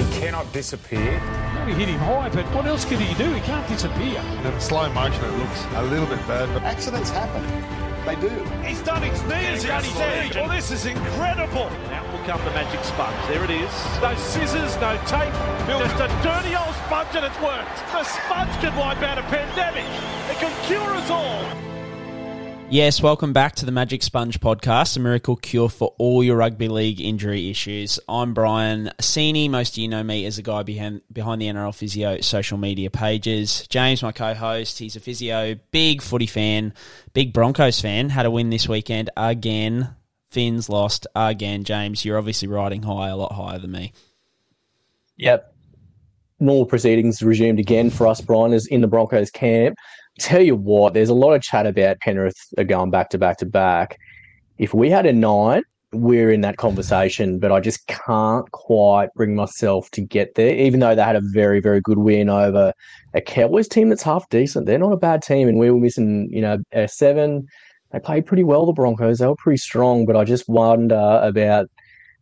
He cannot disappear. No, he hit him high, but what else can he do? He can't disappear. In slow motion, it looks a little bit bad. But Accidents happen. They do. He's done his knees. He's stage. Well, oh, this is incredible. Out will come the magic sponge. There it is. No scissors, no tape. Just a dirty old sponge and it's worked. The sponge can wipe out a pandemic. It can cure us all. Yes, welcome back to the Magic Sponge podcast, a miracle cure for all your rugby league injury issues. I'm Brian Sini. Most of you know me as a guy behind, behind the NRL Physio social media pages. James, my co host, he's a physio, big footy fan, big Broncos fan. Had a win this weekend again. Finns lost again. James, you're obviously riding high, a lot higher than me. Yep. Normal proceedings resumed again for us, Brian, is in the Broncos camp tell you what, there's a lot of chat about Penrith are going back to back to back. If we had a nine, we're in that conversation, but I just can't quite bring myself to get there, even though they had a very, very good win over a Cowboys team that's half decent. They're not a bad team, and we were missing, you know, a seven. They played pretty well, the Broncos. They were pretty strong, but I just wonder about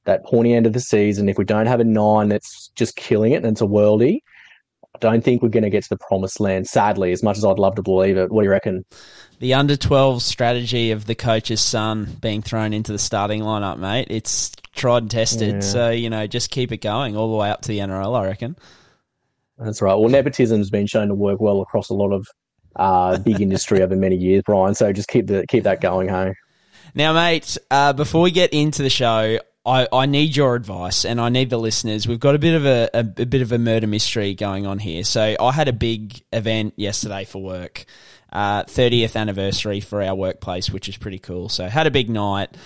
that pointy end of the season. If we don't have a nine that's just killing it and it's a worldie, don't think we're going to get to the promised land, sadly, as much as I'd love to believe it. What do you reckon? The under 12 strategy of the coach's son being thrown into the starting lineup, mate. It's tried and tested. Yeah. So, you know, just keep it going all the way up to the NRL, I reckon. That's right. Well, nepotism's been shown to work well across a lot of uh, big industry over many years, Brian. So just keep the keep that going, hey. Now, mate, uh, before we get into the show, I, I need your advice and I need the listeners. We've got a bit of a, a, a, bit of a murder mystery going on here. So I had a big event yesterday for work, uh, 30th anniversary for our workplace, which is pretty cool. So had a big night,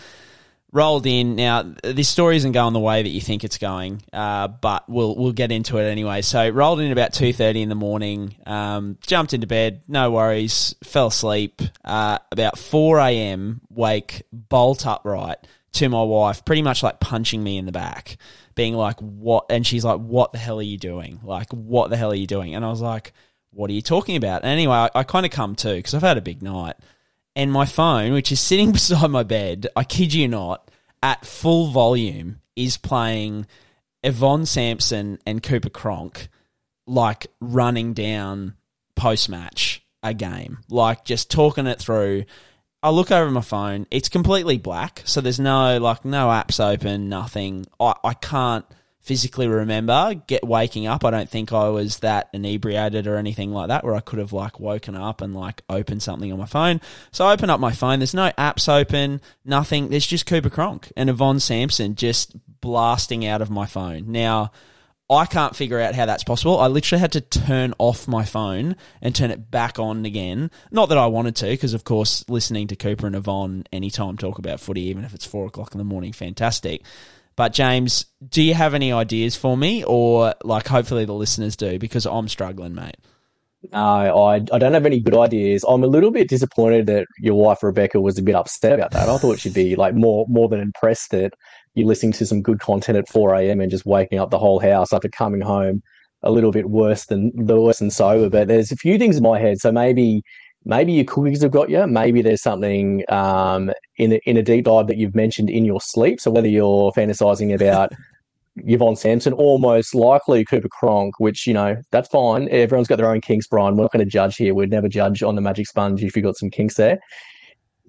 rolled in. Now this story isn't going the way that you think it's going, uh, but we'll we'll get into it anyway. So rolled in about 2:30 in the morning, um, jumped into bed, no worries, fell asleep. Uh, about 4 a.m. wake bolt upright to my wife, pretty much like punching me in the back, being like, "What?" And she's like, "What the hell are you doing? Like, what the hell are you doing?" And I was like, "What are you talking about?" And anyway, I, I kind of come to because I've had a big night, and my phone, which is sitting beside my bed, I kid you not, at full volume, is playing Yvonne Sampson and Cooper Cronk, like running down post match a game, like just talking it through I look over my phone. It's completely black, so there's no like no apps open, nothing. I, I can't physically remember get waking up. I don't think I was that inebriated or anything like that where I could have like woken up and like opened something on my phone. So I open up my phone. There's no apps open, nothing. There's just Cooper Cronk and Yvonne Sampson just blasting out of my phone. Now I can't figure out how that's possible. I literally had to turn off my phone and turn it back on again. Not that I wanted to, because of course, listening to Cooper and Yvonne anytime talk about footy, even if it's four o'clock in the morning, fantastic. But James, do you have any ideas for me, or like hopefully the listeners do, because I'm struggling, mate. No, I, I don't have any good ideas. I'm a little bit disappointed that your wife Rebecca was a bit upset about that. I thought she'd be like more more than impressed that you're listening to some good content at 4 a.m. and just waking up the whole house after coming home a little bit worse than the worse than sober. But there's a few things in my head. So maybe maybe your cookies have got you. Maybe there's something um, in a, in a deep dive that you've mentioned in your sleep. So whether you're fantasizing about Yvonne Sampson, or most likely Cooper Cronk, which, you know, that's fine. Everyone's got their own kinks, Brian. We're not going to judge here. We'd never judge on the magic sponge if you've got some kinks there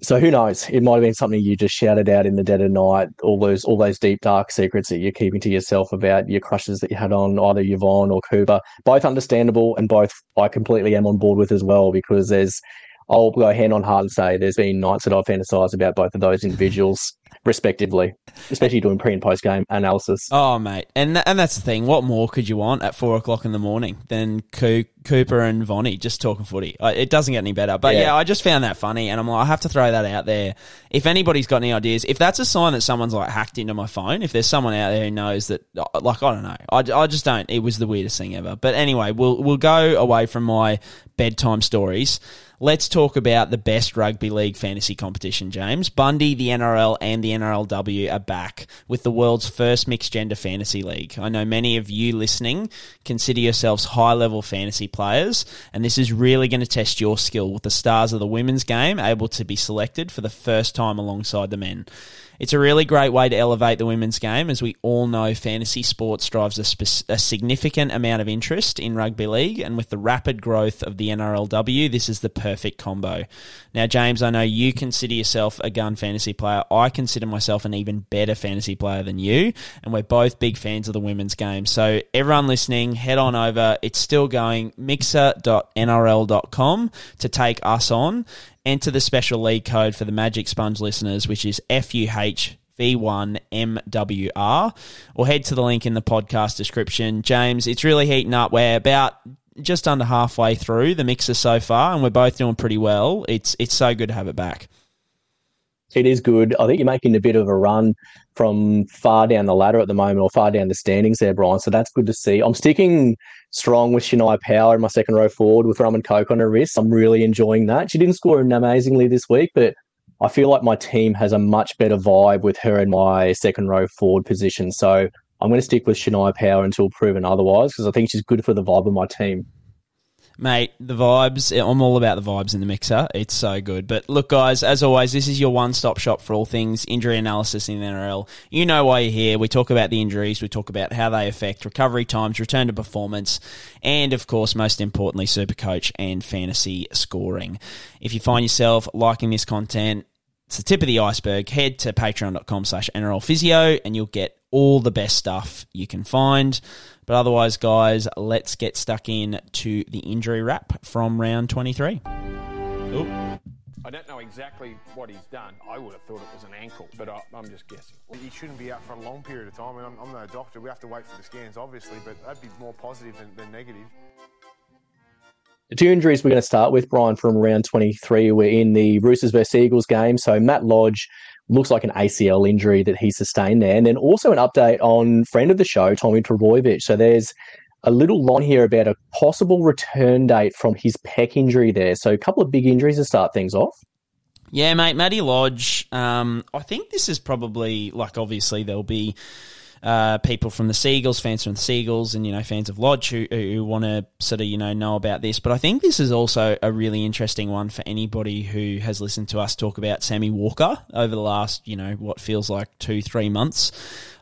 so who knows? It might have been something you just shouted out in the dead of night. All those, all those deep dark secrets that you're keeping to yourself about your crushes that you had on either Yvonne or Cooper. Both understandable, and both I completely am on board with as well because there's. I'll go hand on heart and say there's been nights that I've fantasized about both of those individuals respectively, especially doing pre and post game analysis. Oh, mate, and th- and that's the thing. What more could you want at four o'clock in the morning than Co- Cooper and Vonnie just talking footy? It doesn't get any better. But yeah. yeah. I just found that funny, and I'm like, I have to throw that out there. If anybody's got any ideas, if that's a sign that someone's like hacked into my phone, if there's someone out there who knows that, uh, like, I don't know, I, I just don't. It was the weirdest thing ever. But anyway, we'll we'll go away from my bedtime stories. Let's talk about the best rugby league fantasy competition, James. Bundy, the NRL, and the NRLW are back with the world's first mixed gender fantasy league. I know many of you listening consider yourselves high level fantasy players, and this is really going to test your skill with the stars of the women's game able to be selected for the first time alongside the men. It's a really great way to elevate the women's game. As we all know, fantasy sports drives a, spe- a significant amount of interest in rugby league, and with the rapid growth of the NRLW, this is the perfect combo. Now, James, I know you consider yourself a gun fantasy player. I consider myself an even better fantasy player than you, and we're both big fans of the women's game. So, everyone listening, head on over. It's still going mixer.nrl.com to take us on. Enter the special league code for the Magic Sponge listeners, which is FUH. V1MWR, or head to the link in the podcast description. James, it's really heating up. We're about just under halfway through the mixer so far, and we're both doing pretty well. It's it's so good to have it back. It is good. I think you're making a bit of a run from far down the ladder at the moment, or far down the standings there, Brian. So that's good to see. I'm sticking strong with Shania Power in my second row forward with rum and coke on her wrist. I'm really enjoying that. She didn't score amazingly this week, but I feel like my team has a much better vibe with her in my second row forward position. So I'm going to stick with Shania Power until proven otherwise because I think she's good for the vibe of my team. Mate, the vibes, I'm all about the vibes in the mixer. It's so good. But look, guys, as always, this is your one stop shop for all things injury analysis in the NRL. You know why you're here. We talk about the injuries, we talk about how they affect recovery times, return to performance, and of course, most importantly, super coach and fantasy scoring. If you find yourself liking this content, it's the tip of the iceberg. Head to patreon.com slash NRL physio and you'll get all the best stuff you can find. But otherwise, guys, let's get stuck in to the injury wrap from round 23. Ooh. I don't know exactly what he's done. I would have thought it was an ankle, but I, am just guessing. He shouldn't be out for a long period of time. I mean, I'm, I'm no doctor. We have to wait for the scans, obviously, but that'd be more positive than, than negative. The two injuries we're going to start with, Brian, from round 23, we're in the Roosters versus Eagles game. So Matt Lodge looks like an ACL injury that he sustained there. And then also an update on friend of the show, Tommy Trbojevic. So there's a little line here about a possible return date from his pec injury there. So a couple of big injuries to start things off. Yeah, mate, Matty Lodge. Um, I think this is probably like obviously there'll be uh, people from the Seagulls, fans from the Seagulls, and you know fans of Lodge who, who want to sort of you know know about this. But I think this is also a really interesting one for anybody who has listened to us talk about Sammy Walker over the last you know what feels like two three months.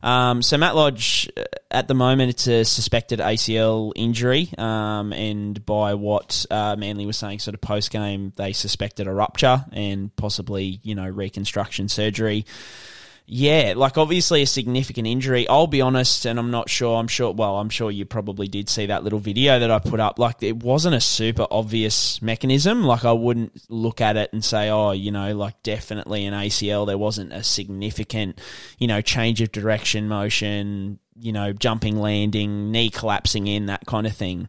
Um, so Matt Lodge, uh, at the moment, it's a suspected ACL injury, um, and by what uh, Manly was saying, sort of post game, they suspected a rupture and possibly you know reconstruction surgery. Yeah, like obviously a significant injury. I'll be honest, and I'm not sure. I'm sure. Well, I'm sure you probably did see that little video that I put up. Like it wasn't a super obvious mechanism. Like I wouldn't look at it and say, oh, you know, like definitely an ACL. There wasn't a significant, you know, change of direction, motion, you know, jumping, landing, knee collapsing in, that kind of thing.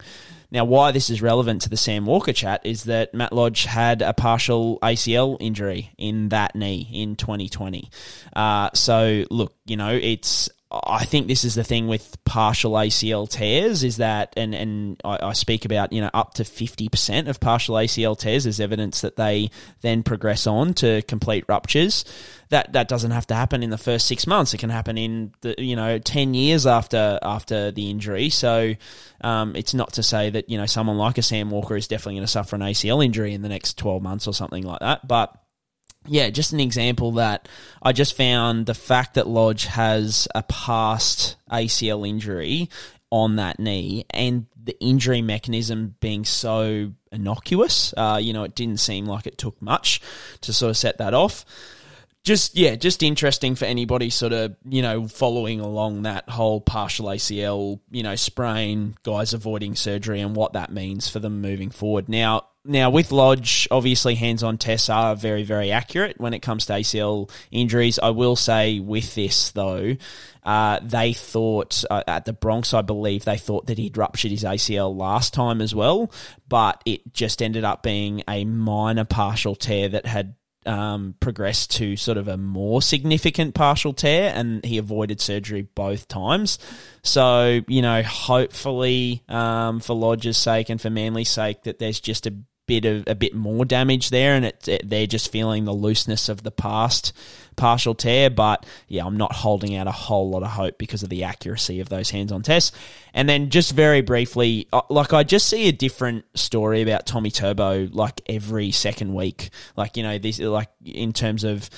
Now, why this is relevant to the Sam Walker chat is that Matt Lodge had a partial ACL injury in that knee in 2020. Uh, so, look, you know, it's I think this is the thing with partial ACL tears is that, and, and I, I speak about, you know, up to 50% of partial ACL tears is evidence that they then progress on to complete ruptures. That, that doesn't have to happen in the first six months. It can happen in the, you know, 10 years after, after the injury. So, um, it's not to say that, you know, someone like a Sam Walker is definitely going to suffer an ACL injury in the next 12 months or something like that. But, yeah, just an example that I just found the fact that Lodge has a past ACL injury on that knee and the injury mechanism being so innocuous. Uh, you know, it didn't seem like it took much to sort of set that off. Just, yeah, just interesting for anybody sort of, you know, following along that whole partial ACL, you know, sprain, guys avoiding surgery and what that means for them moving forward. Now, now, with Lodge, obviously hands-on tests are very, very accurate when it comes to ACL injuries. I will say with this though, uh, they thought uh, at the Bronx, I believe they thought that he'd ruptured his ACL last time as well, but it just ended up being a minor partial tear that had um, progressed to sort of a more significant partial tear, and he avoided surgery both times. So, you know, hopefully um, for Lodge's sake and for Manly's sake, that there's just a bit of a bit more damage there, and it, it, they're just feeling the looseness of the past partial tear, but yeah, I'm not holding out a whole lot of hope because of the accuracy of those hands on tests. And then just very briefly, uh, like I just see a different story about Tommy Turbo like every second week. Like, you know, this, like in terms of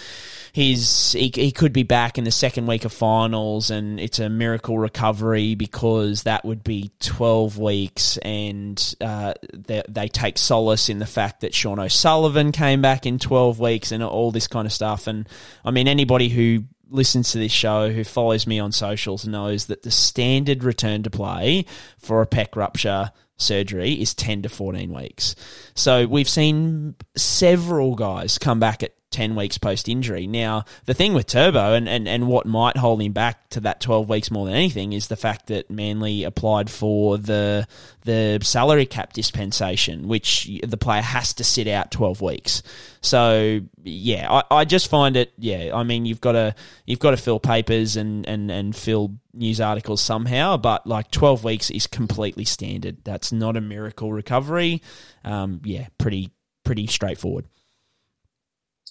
his, he, he could be back in the second week of finals and it's a miracle recovery because that would be 12 weeks and uh, they, they take solace in the fact that Sean O'Sullivan came back in 12 weeks and all this kind of stuff. And I mean, anybody who listens to this show, who follows me on socials, knows that the standard return to play for a pec rupture surgery is 10 to 14 weeks. So we've seen several guys come back at 10 weeks post injury. Now, the thing with Turbo and, and, and what might hold him back to that 12 weeks more than anything is the fact that Manly applied for the the salary cap dispensation, which the player has to sit out 12 weeks. So, yeah, I, I just find it, yeah, I mean, you've got to you've got to fill papers and, and, and fill news articles somehow, but like 12 weeks is completely standard. That's not a miracle recovery. Um, yeah, pretty pretty straightforward.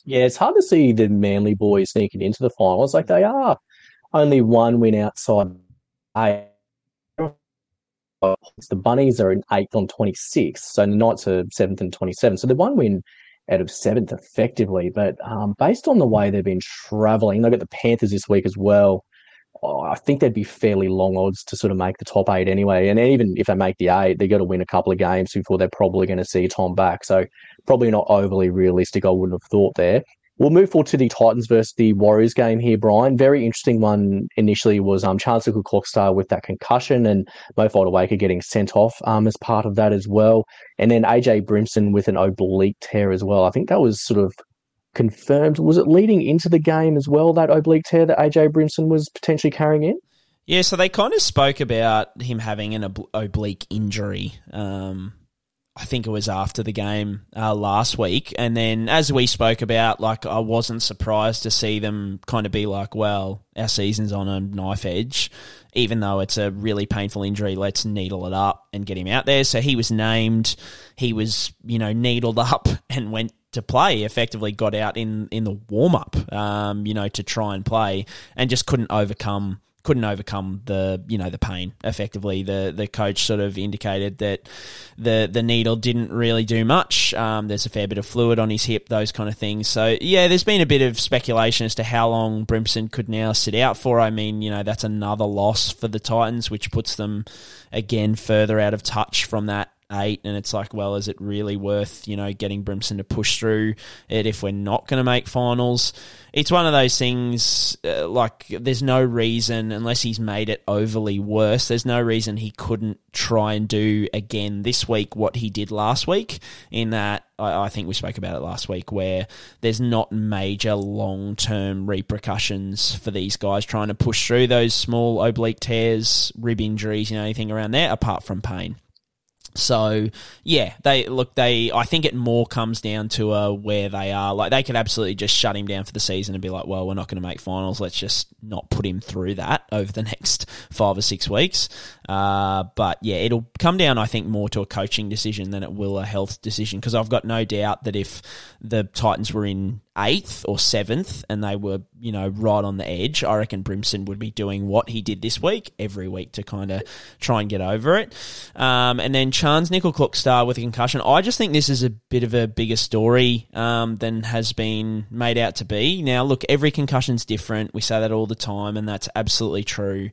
Yeah, it's hard to see the Manly boys sneaking into the finals. Like they are only one win outside eight. The Bunnies are in eighth on 26, so the Knights are seventh and 27. So the one win out of seventh effectively. But um, based on the way they've been travelling, they've got the Panthers this week as well. Oh, I think they'd be fairly long odds to sort of make the top eight anyway. And even if they make the eight, they've got to win a couple of games before they're probably going to see Tom back. So probably not overly realistic, I wouldn't have thought there. We'll move forward to the Titans versus the Warriors game here, Brian. Very interesting one initially was um, Charnze Nicoll-Klokstad with that concussion and Mo Fotuaika getting sent off um, as part of that as well. And then AJ Brimson with an oblique tear as well. I think that was sort of confirmed. Was it leading into the game as well, that oblique tear that AJ Brimson was potentially carrying in? Yeah, so they kind of spoke about him having an ob- oblique injury. Um, I think it was after the game uh, last week. And then, as we spoke about, like, I wasn't surprised to see them kind of be like, well, our season's on a knife edge. Even though it's a really painful injury, let's needle it up and get him out there. So he was named. He was, you know, needled up and went to play. Effectively, got out in in the warm up, um, you know, to try and play, and just couldn't overcome couldn't overcome the you know the pain. Effectively, the the coach sort of indicated that the the needle didn't really do much. Um, there's a fair bit of fluid on his hip, those kind of things. So yeah, there's been a bit of speculation as to how long Brimson could now sit out for. I mean, you know, that's another loss for the Titans, which puts them again further out of touch from that eight, and it's like, well, is it really worth you know getting Brimson to push through it if we're not going to make finals? It's one of those things. Uh, like, there's no reason unless he's made it overly worse. There's no reason he couldn't try and do again this week what he did last week. In that, I, I think we spoke about it last week, where there's not major long term repercussions for these guys trying to push through those small oblique tears, rib injuries, you know, anything around there, apart from pain. So yeah, they look. They I think it more comes down to uh, where they are. Like they could absolutely just shut him down for the season and be like, "Well, we're not going to make finals. Let's just not put him through that over the next five or six weeks." Uh, but yeah, it'll come down, I think, more to a coaching decision than it will a health decision. Because I've got no doubt that if the Titans were in eighth or seventh and they were, you know, right on the edge, I reckon Brimson would be doing what he did this week every week to kind of try and get over it. Um, and then Charnze Nicoll-Klokstad with a concussion. I just think this is a bit of a bigger story um, than has been made out to be. Now, look, every concussion's different. We say that all the time, and that's absolutely true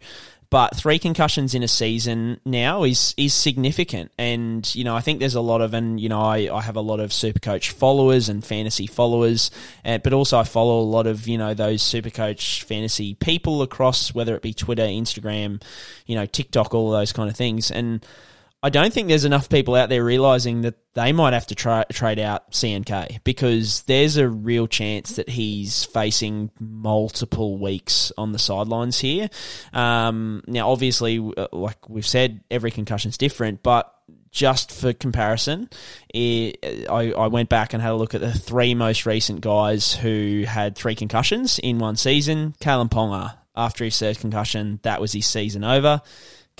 but three concussions in a season now is is significant. And you know, I think there's a lot of, and you know, I, I have a lot of Supercoach followers and fantasy followers, uh, but also I follow a lot of you know those Supercoach fantasy people across whether it be Twitter, Instagram, you know, TikTok, all those kind of things, and. I don't think there's enough people out there realizing that they might have to try, trade out CNK because there's a real chance that he's facing multiple weeks on the sidelines here. Um, now, obviously, uh, like we've said, every concussion's different, but just for comparison, it, I, I went back and had a look at the three most recent guys who had three concussions in one season. Kalyn Ponga, after his third concussion, that was his season over.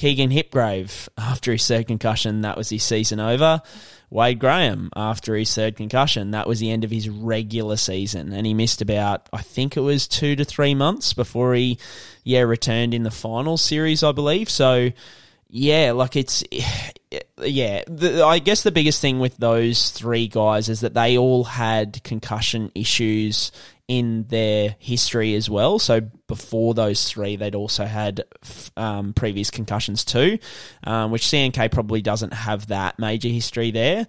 Keegan Hipgrave, after his third concussion, that was his season over. Wade Graham, after his third concussion, that was the end of his regular season. And he missed about, I think it was two to three months before he, yeah, returned in the final series, I believe. So, yeah, like it's, yeah, the, I guess the biggest thing with those three guys is that they all had concussion issues in their history as well. So before those three, they'd also had um, previous concussions too, um, which CNK probably doesn't have that major history there.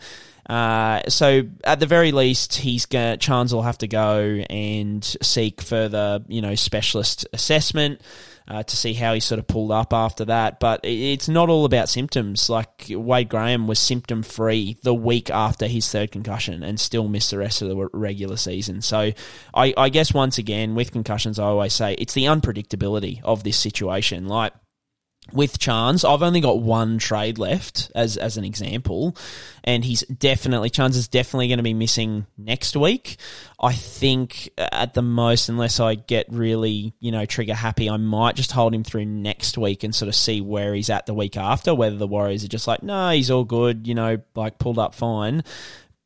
Uh, so at the very least, he's going Charnze will have to go and seek further, you know, specialist assessment uh, to see how he sort of pulled up after that. But it's not all about symptoms. Like Wade Graham was symptom free the week after his third concussion and still missed the rest of the regular season. So I, I guess once again, with concussions, I always say it's the unpredictability of this situation. Like, with Charnze, I've only got one trade left as as an example, and he's definitely Charnze is definitely going to be missing next week. I think at the most, unless I get really you know trigger happy, I might just hold him through next week and sort of see where he's at the week after. Whether the Warriors are just like, no, he's all good, you know, like pulled up fine,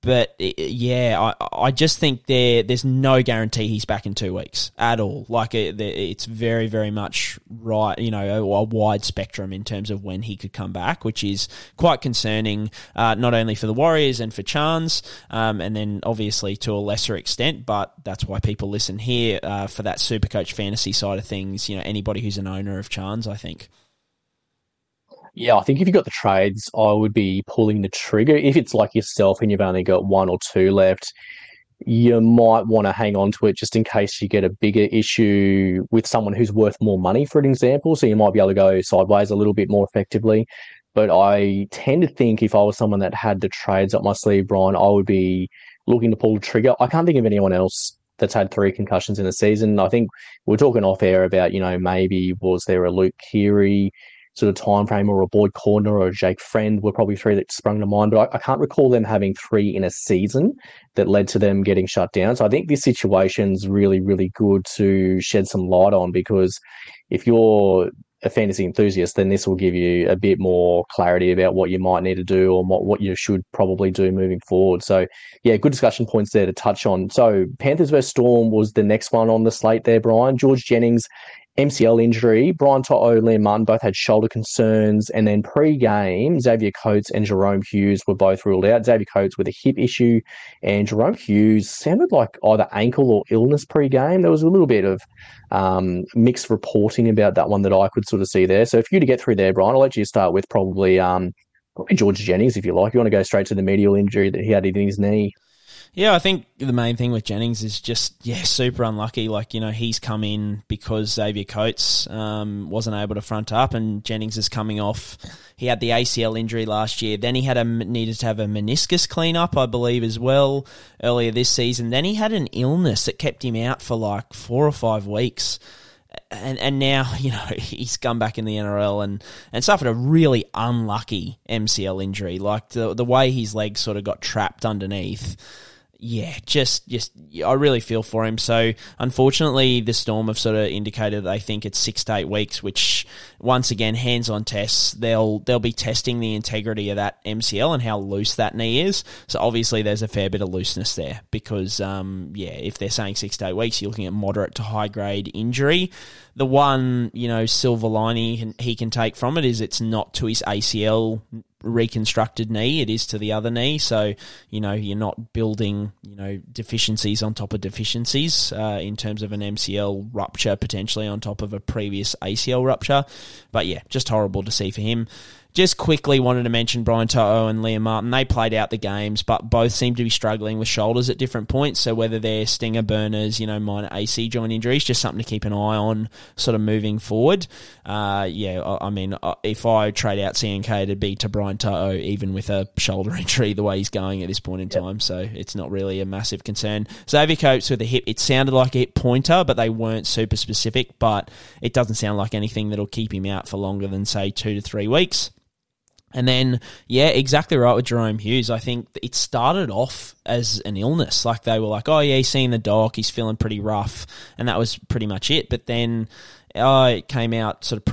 but yeah, I, I just think there there's no guarantee he's back in two weeks at all. Like it, it's very very much right, you know, a, wide spectrum in terms of when he could come back, which is quite concerning, uh, not only for the Warriors and for Charnze, um, and then obviously to a lesser extent, but that's why people listen here uh, for that Super Coach fantasy side of things. You know, anybody who's an owner of Charnze, I think. Yeah, I think if you've got the trades, I would be pulling the trigger. If it's like yourself and you've only got one or two left, you might want to hang on to it just in case you get a bigger issue with someone who's worth more money, for an example. So you might be able to go sideways a little bit more effectively. But I tend to think if I was someone that had the trades up my sleeve, Brian, I would be looking to pull the trigger. I can't think of anyone else that's had three concussions in a season. I think we are talking off air about, you know, maybe was there a Luke Keary sort of time frame or a Boyd Cordner or a Jake Friend were probably three that sprung to mind, but I, I, can't recall them having three in a season that led to them getting shut down. So I think this situation's really, really good to shed some light on because if you're a fantasy enthusiast, then this will give you a bit more clarity about what you might need to do or what, what you should probably do moving forward. So, yeah, good discussion points there to touch on. So, Panthers vs Storm was the next one on the slate there, Brian. George Jennings MCL injury. Brian To'o, Liam Martin both had shoulder concerns. And then pre game, Xavier Coates and Jerome Hughes were both ruled out. Xavier Coates with a hip issue, and Jerome Hughes sounded like either ankle or illness pre game. There was a little bit of um, mixed reporting about that one that I could sort of see there. So if you to get through there, Brian, I'll let you start with probably. Um, Probably George Jennings, if you like. You want to go straight to the medial injury that he had in his knee. Yeah, I think the main thing with Jennings is just yeah, super unlucky. Like you know, he's come in because Xavier Coates um, wasn't able to front up, and Jennings is coming off. He had the ACL injury last year. Then he had a needed to have a meniscus clean up, I believe, as well earlier this season. Then he had an illness that kept him out for like four or five weeks and and now you know he's come back in the NRL and, and suffered a really unlucky MCL injury. Like the the way his legs sort of got trapped underneath yeah, just just I really feel for him. So unfortunately, the Storm have sort of indicated they think it's six to eight weeks, which once again, hands-on tests. They'll they'll be testing the integrity of that MCL and how loose that knee is. So obviously, there's a fair bit of looseness there because um, yeah, if they're saying six to eight weeks, you're looking at moderate to high grade injury. The one you know silver lining he can take from it is it's not to his ACL reconstructed knee, it is to the other knee. So, you know, you're not building, you know, deficiencies on top of deficiencies uh, in terms of an MCL rupture potentially on top of a previous ACL rupture. But yeah, just horrible to see for him. Just quickly wanted to mention Brian To'o and Liam Martin. They played out the games, but both seem to be struggling with shoulders at different points. So whether they're stinger burners, you know, minor AC joint injuries, just something to keep an eye on, sort of moving forward. Uh, yeah, I, I mean, uh, if I trade out CNK, it'd be to Brian To'o, even with a shoulder injury, the way he's going at this point in yep. time. So it's not really a massive concern. Xavier Coates with a hip, it sounded like a hip pointer, but they weren't super specific. But it doesn't sound like anything that'll keep him out for longer than say two to three weeks. And then, yeah, exactly right with Jerome Hughes. I think it started off as an illness. Like they were like, oh, yeah, he's seeing the doc, he's feeling pretty rough. And that was pretty much it. But then uh, it came out sort of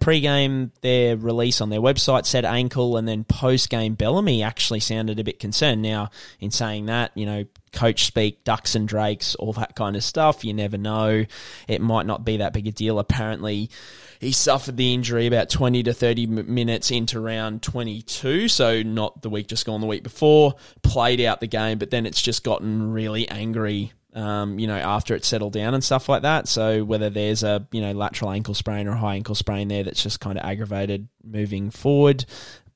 pre-game. Their release on their website said ankle, and then post-game Bellamy actually sounded a bit concerned. Now, in saying that, you know, coach speak, ducks and drakes, all that kind of stuff. You never know. It might not be that big a deal. Apparently, he suffered the injury about 20 to 30 minutes into round 22, so not the week just gone, the week before. Played out the game, but then it's just gotten really angry. Um, you know, after it settled down and stuff like that. So whether there's a you know lateral ankle sprain or high ankle sprain there that's just kind of aggravated moving forward,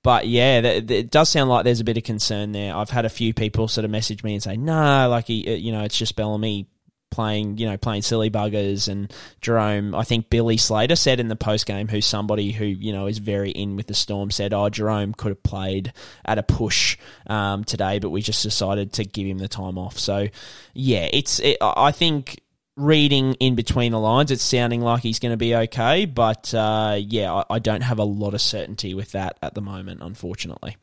but yeah, it does sound like there's a bit of concern there. I've had a few people sort of message me and say, "No, nah, like he, uh, you know, it's just Bellamy playing, you know, playing silly buggers." And Jerome, I think Billy Slater said in the post game, who's somebody who you know is very in with the Storm, said, "Oh, Jerome could have played at a push um, today, but we just decided to give him the time off." So, yeah, it's. It, I think reading in between the lines, it's sounding like he's going to be okay. But uh, yeah, I, I, don't have a lot of certainty with that at the moment, unfortunately.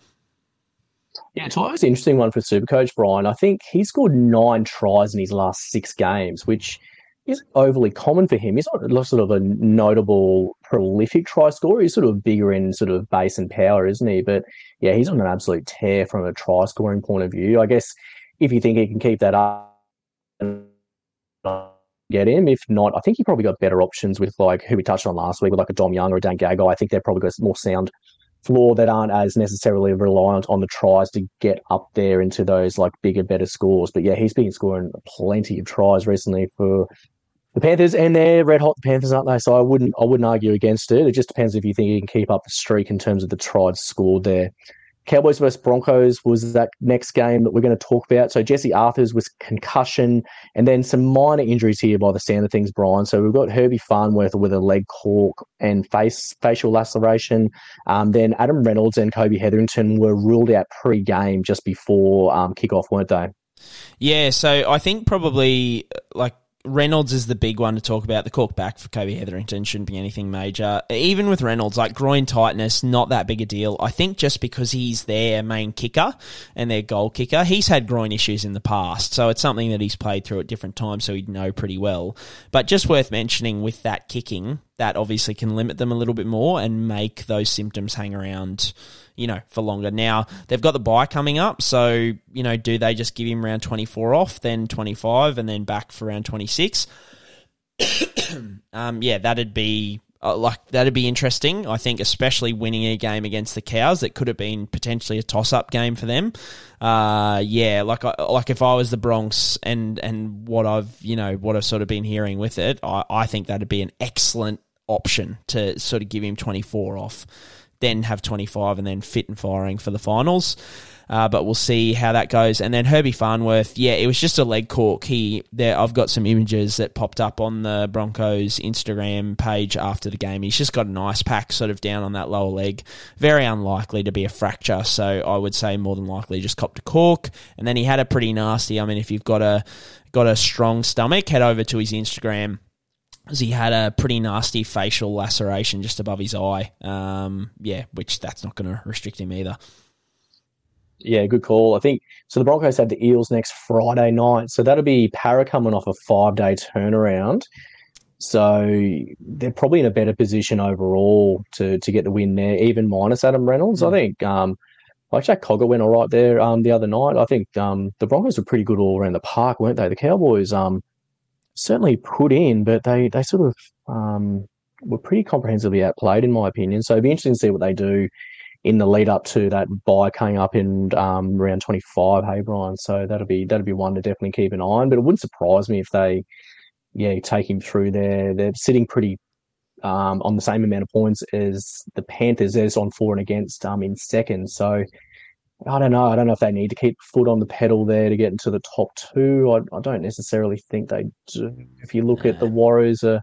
Yeah, it's an interesting one for Supercoach Brian. I think he scored nine tries in his last six games, which isn't overly common for him. He's not sort of a notable, prolific try scorer. He's sort of bigger in sort of base and power, isn't he? But yeah, he's on an absolute tear from a try scoring point of view. I guess if you think he can keep that up get him. If not, I think he probably got better options with like who we touched on last week with like a Dom Young or a Dan Gagai. I think they've probably got more sound floor that aren't as necessarily reliant on the tries to get up there into those like bigger, better scores. But yeah, he's been scoring plenty of tries recently for the Panthers, and they're red hot. The Panthers, aren't they? So I wouldn't, I wouldn't argue against it. It just depends if you think he can keep up the streak in terms of the tries scored there. Cowboys versus Broncos was that next game that we're going to talk about. So Jesse Arthars was concussion and then some minor injuries here by the sound of things, Brian. So we've got Herbie Farnworth with a leg cork and face facial laceration. Um, then Adam Reynolds and Kobe Hetherington were ruled out pre-game just before um, kickoff, weren't they? Yeah, so I think probably like Reynolds is the big one to talk about. The cork back for Kobe Hetherington shouldn't be anything major. Even with Reynolds, like groin tightness, not that big a deal. I think just because he's their main kicker and their goal kicker, he's had groin issues in the past. So it's something that he's played through at different times, so he'd know pretty well. But just worth mentioning with that kicking, that obviously can limit them a little bit more and make those symptoms hang around, you know, for longer. Now, they've got the bye coming up, so, you know, do they just give him round 24 off, then 25, and then back for round 26? um, yeah, that'd be. Uh, like that'd be interesting. I think, especially winning a game against the Cows, that could have been potentially a toss-up game for them. Uh, yeah, like I, like if I was the Bronx and and what I've you know what I've sort of been hearing with it, I, I think that'd be an excellent option to sort of give him 24 off, then have 25 and then fit and firing for the finals. Uh, but we'll see how that goes. And then Herbie Farnworth, yeah, it was just a leg cork. He there, I've got some images that popped up on the Broncos Instagram page after the game. He's just got an ice pack sort of down on that lower leg. Very unlikely to be a fracture, so I would say more than likely just copped a cork. And then he had a pretty nasty. I mean, if you've got a got a strong stomach, head over to his Instagram he had a pretty nasty facial laceration just above his eye. Um, yeah, which that's not going to restrict him either. Yeah, good call. I think so. The Broncos have the Eels next Friday night, so that'll be Parra coming off a five day turnaround. So they're probably in a better position overall to to get the win there, even minus Adam Reynolds. Mm. I think um, like Jack Cogger went all right there um, the other night. I think um, the Broncos were pretty good all around the park, weren't they? The Cowboys um, certainly put in, but they they sort of um, were pretty comprehensively outplayed, in my opinion. So it'd be interesting to see what they do in the lead up to that bye coming up in um, round 25. Hey, Brian. So that'll be that'll be one to definitely keep an eye on. But it wouldn't surprise me if they, yeah, take him through there. They're sitting pretty um, on the same amount of points as the Panthers. There's on for and against um, in second. So I don't know. I don't know if they need to keep foot on the pedal there to get into the top two. I, I don't necessarily think they do. If you look at the Warriors, are,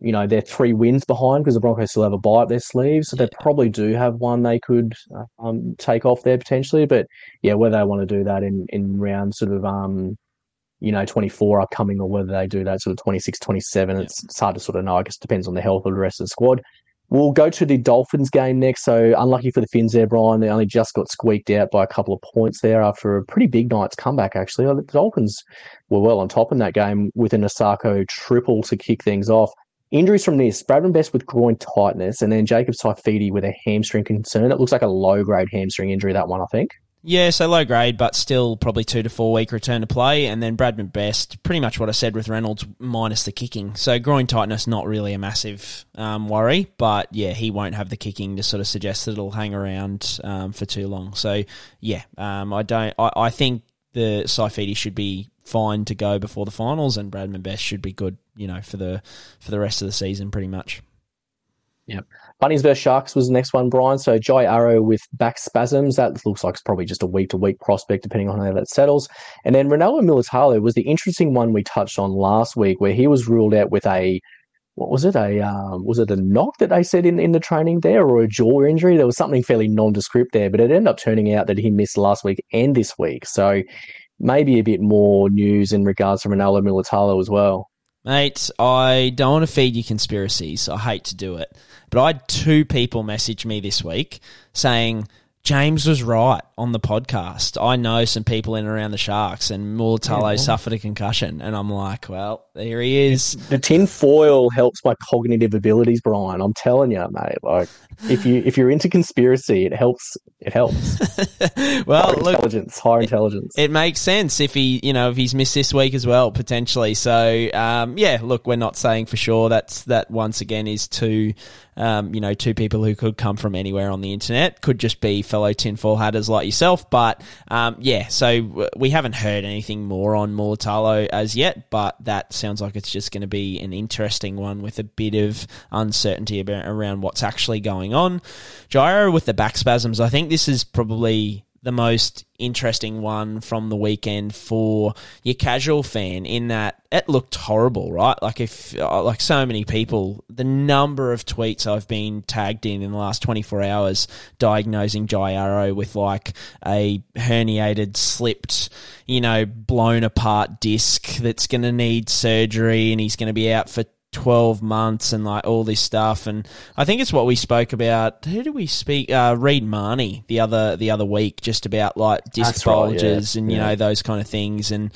you know, they're three wins behind because the Broncos still have a bite up their sleeve, so they probably do have one they could um, take off there potentially. But yeah, whether they want to do that in in round sort of um, you know, 24 upcoming or whether they do that sort of 26, 27, yeah. it's, it's hard to sort of know. I guess it depends on the health of the rest of the squad. We'll go to the Dolphins game next. So unlucky for the Finns there, Brian. They only just got squeaked out by a couple of points there after a pretty big night's comeback. Actually, the Dolphins were well on top in that game with an Isaako triple to kick things off. injuries from this: Bradman Best with groin tightness, and then Jacob Saifiti with a hamstring concern. It looks like a low grade hamstring injury. That one, I think. Yeah, so low grade, but still probably two to four week return to play. And then Bradman Best, pretty much what I said with Reynolds, minus the kicking. So groin tightness, not really a massive um, worry, but yeah, he won't have the kicking to sort of suggest that it'll hang around um, for too long. So yeah, um, I don't. I, I think the Saifiti should be fine to go before the finals, and Bradman Best should be good, you know, for the for the rest of the season, pretty much. Yep. Bunnies versus Sharks was the next one, Brian. So Jai Arrow with back spasms. That looks like it's probably just a week to week prospect, depending on how that settles. And then Ronaldo Mulitalo was the interesting one we touched on last week, where he was ruled out with a what was it? A um, was it a knock that they said in, in the training there, or a jaw injury? There was something fairly nondescript there, but it ended up turning out that he missed last week and this week. So maybe a bit more news in regards to Ronaldo Mulitalo as well. Mate, I don't want to feed you conspiracies. I hate to do it. But I had two people message me this week saying James was right on the podcast. I know some people in and around the Sharks, and Mulitalo yeah, suffered a concussion, and I'm like, well, there he is. The tin foil helps my cognitive abilities, Brian. I'm telling you, mate. Like, if you if you're into conspiracy, it helps. It helps. well, look, intelligence, higher intelligence. It makes sense if he, you know, if he's missed this week as well, potentially. So, um, yeah, look, we're not saying for sure. That's that once again is two, um, you know, two people who could come from anywhere on the internet. Could just be fellow tinfoil hatters like yourself. But um, yeah, so we haven't heard anything more on Mulitalo as yet. But that sounds like it's just going to be an interesting one with a bit of uncertainty about, around what's actually going on. Jai Arrow with the back spasms. I think this is probably the most interesting one from the weekend for your casual fan in that it looked horrible, right? Like if uh, like so many people, the number of tweets I've been tagged in in the last 24 hours diagnosing Jai with like a herniated, slipped, you know, blown apart disc that's going to need surgery and he's going to be out for 12 months and like all this stuff and I think it's what we spoke about who did we speak uh Reed Mahoney the other the other week just about like disc bulges right, yeah. and you yeah. know those kind of things and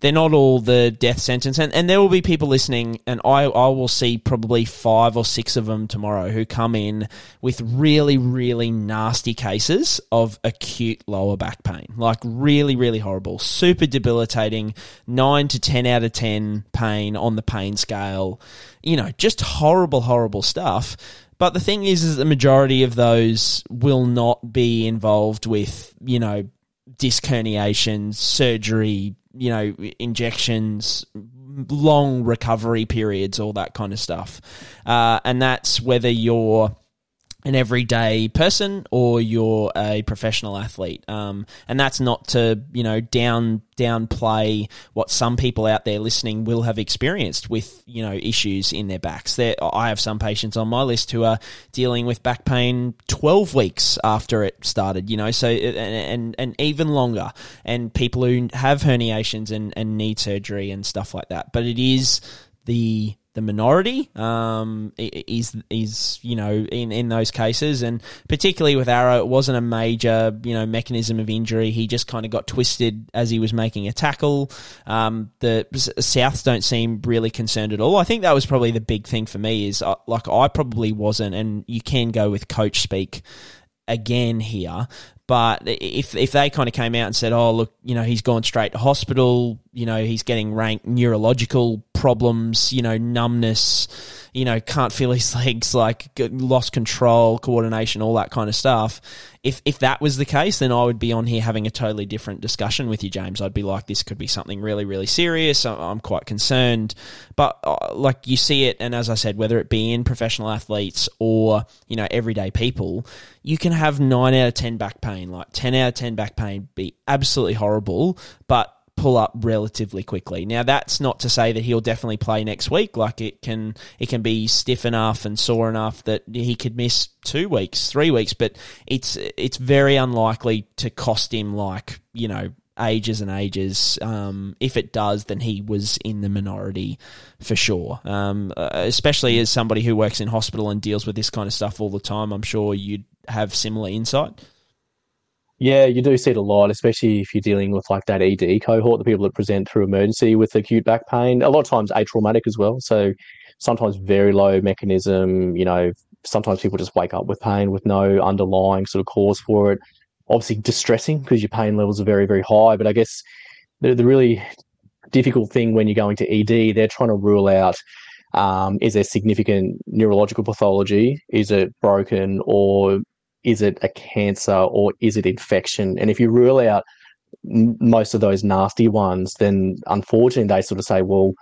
they're not all the death sentence. And, and there will be people listening, and I, I will see probably five or six of them tomorrow who come in with really, really nasty cases of acute lower back pain. Like really, really horrible, super debilitating, nine to 10 out of 10 pain on the pain scale. You know, just horrible, horrible stuff. But the thing is, is the majority of those will not be involved with, you know, disc herniation, surgery, you know, injections, long recovery periods, all that kind of stuff. Uh, and that's whether you're an everyday person or you're a professional athlete. Um, and that's not to, you know, down downplay what some people out there listening will have experienced with, you know, issues in their backs. There, I have some patients on my list who are dealing with back pain 12 weeks after it started, you know, so, and, and, and even longer. And people who have herniations and, and need surgery and stuff like that. But it is the the minority um, is is you know in, in those cases, and particularly with Arrow, it wasn't a major you know mechanism of injury. He just kind of got twisted as he was making a tackle. Um, the Souths don't seem really concerned at all. I think that was probably the big thing for me is uh, like I probably wasn't, and you can go with coach speak again here. But if if they kind of came out and said, "Oh, look, you know, he's gone straight to hospital. You know, he's getting ranked neurological problems. You know, numbness. You know, can't feel his legs, like lost control, coordination, all that kind of stuff." If if that was the case, then I would be on here having a totally different discussion with you, James. I'd be like, "This could be something really, really serious. I'm quite concerned." But uh, like you see it, and as I said, whether it be in professional athletes or you know everyday people, you can have nine out of ten back pain like 10 out of 10 back pain, be absolutely horrible, but pull up relatively quickly. Now that's not to say that he'll definitely play next week. Like it can it can be stiff enough and sore enough that he could miss two weeks, three weeks, but it's it's very unlikely to cost him like, you know, ages and ages. Um, if it does, then he was in the minority for sure. Um, uh, especially as somebody who works in hospital and deals with this kind of stuff all the time, I'm sure you'd have similar insight. Yeah, you do see it a lot, especially if you're dealing with like that ED cohort, the people that present through emergency with acute back pain. A lot of times atraumatic as well. So sometimes very low mechanism. You know, sometimes people just wake up with pain with no underlying sort of cause for it. Obviously, distressing because your pain levels are very, very high. But I guess the, the really difficult thing when you're going to ED, they're trying to rule out um, is there significant neurological pathology? Is it broken or is it a cancer or is it infection? And if you rule out most of those nasty ones, then unfortunately they sort of say, well,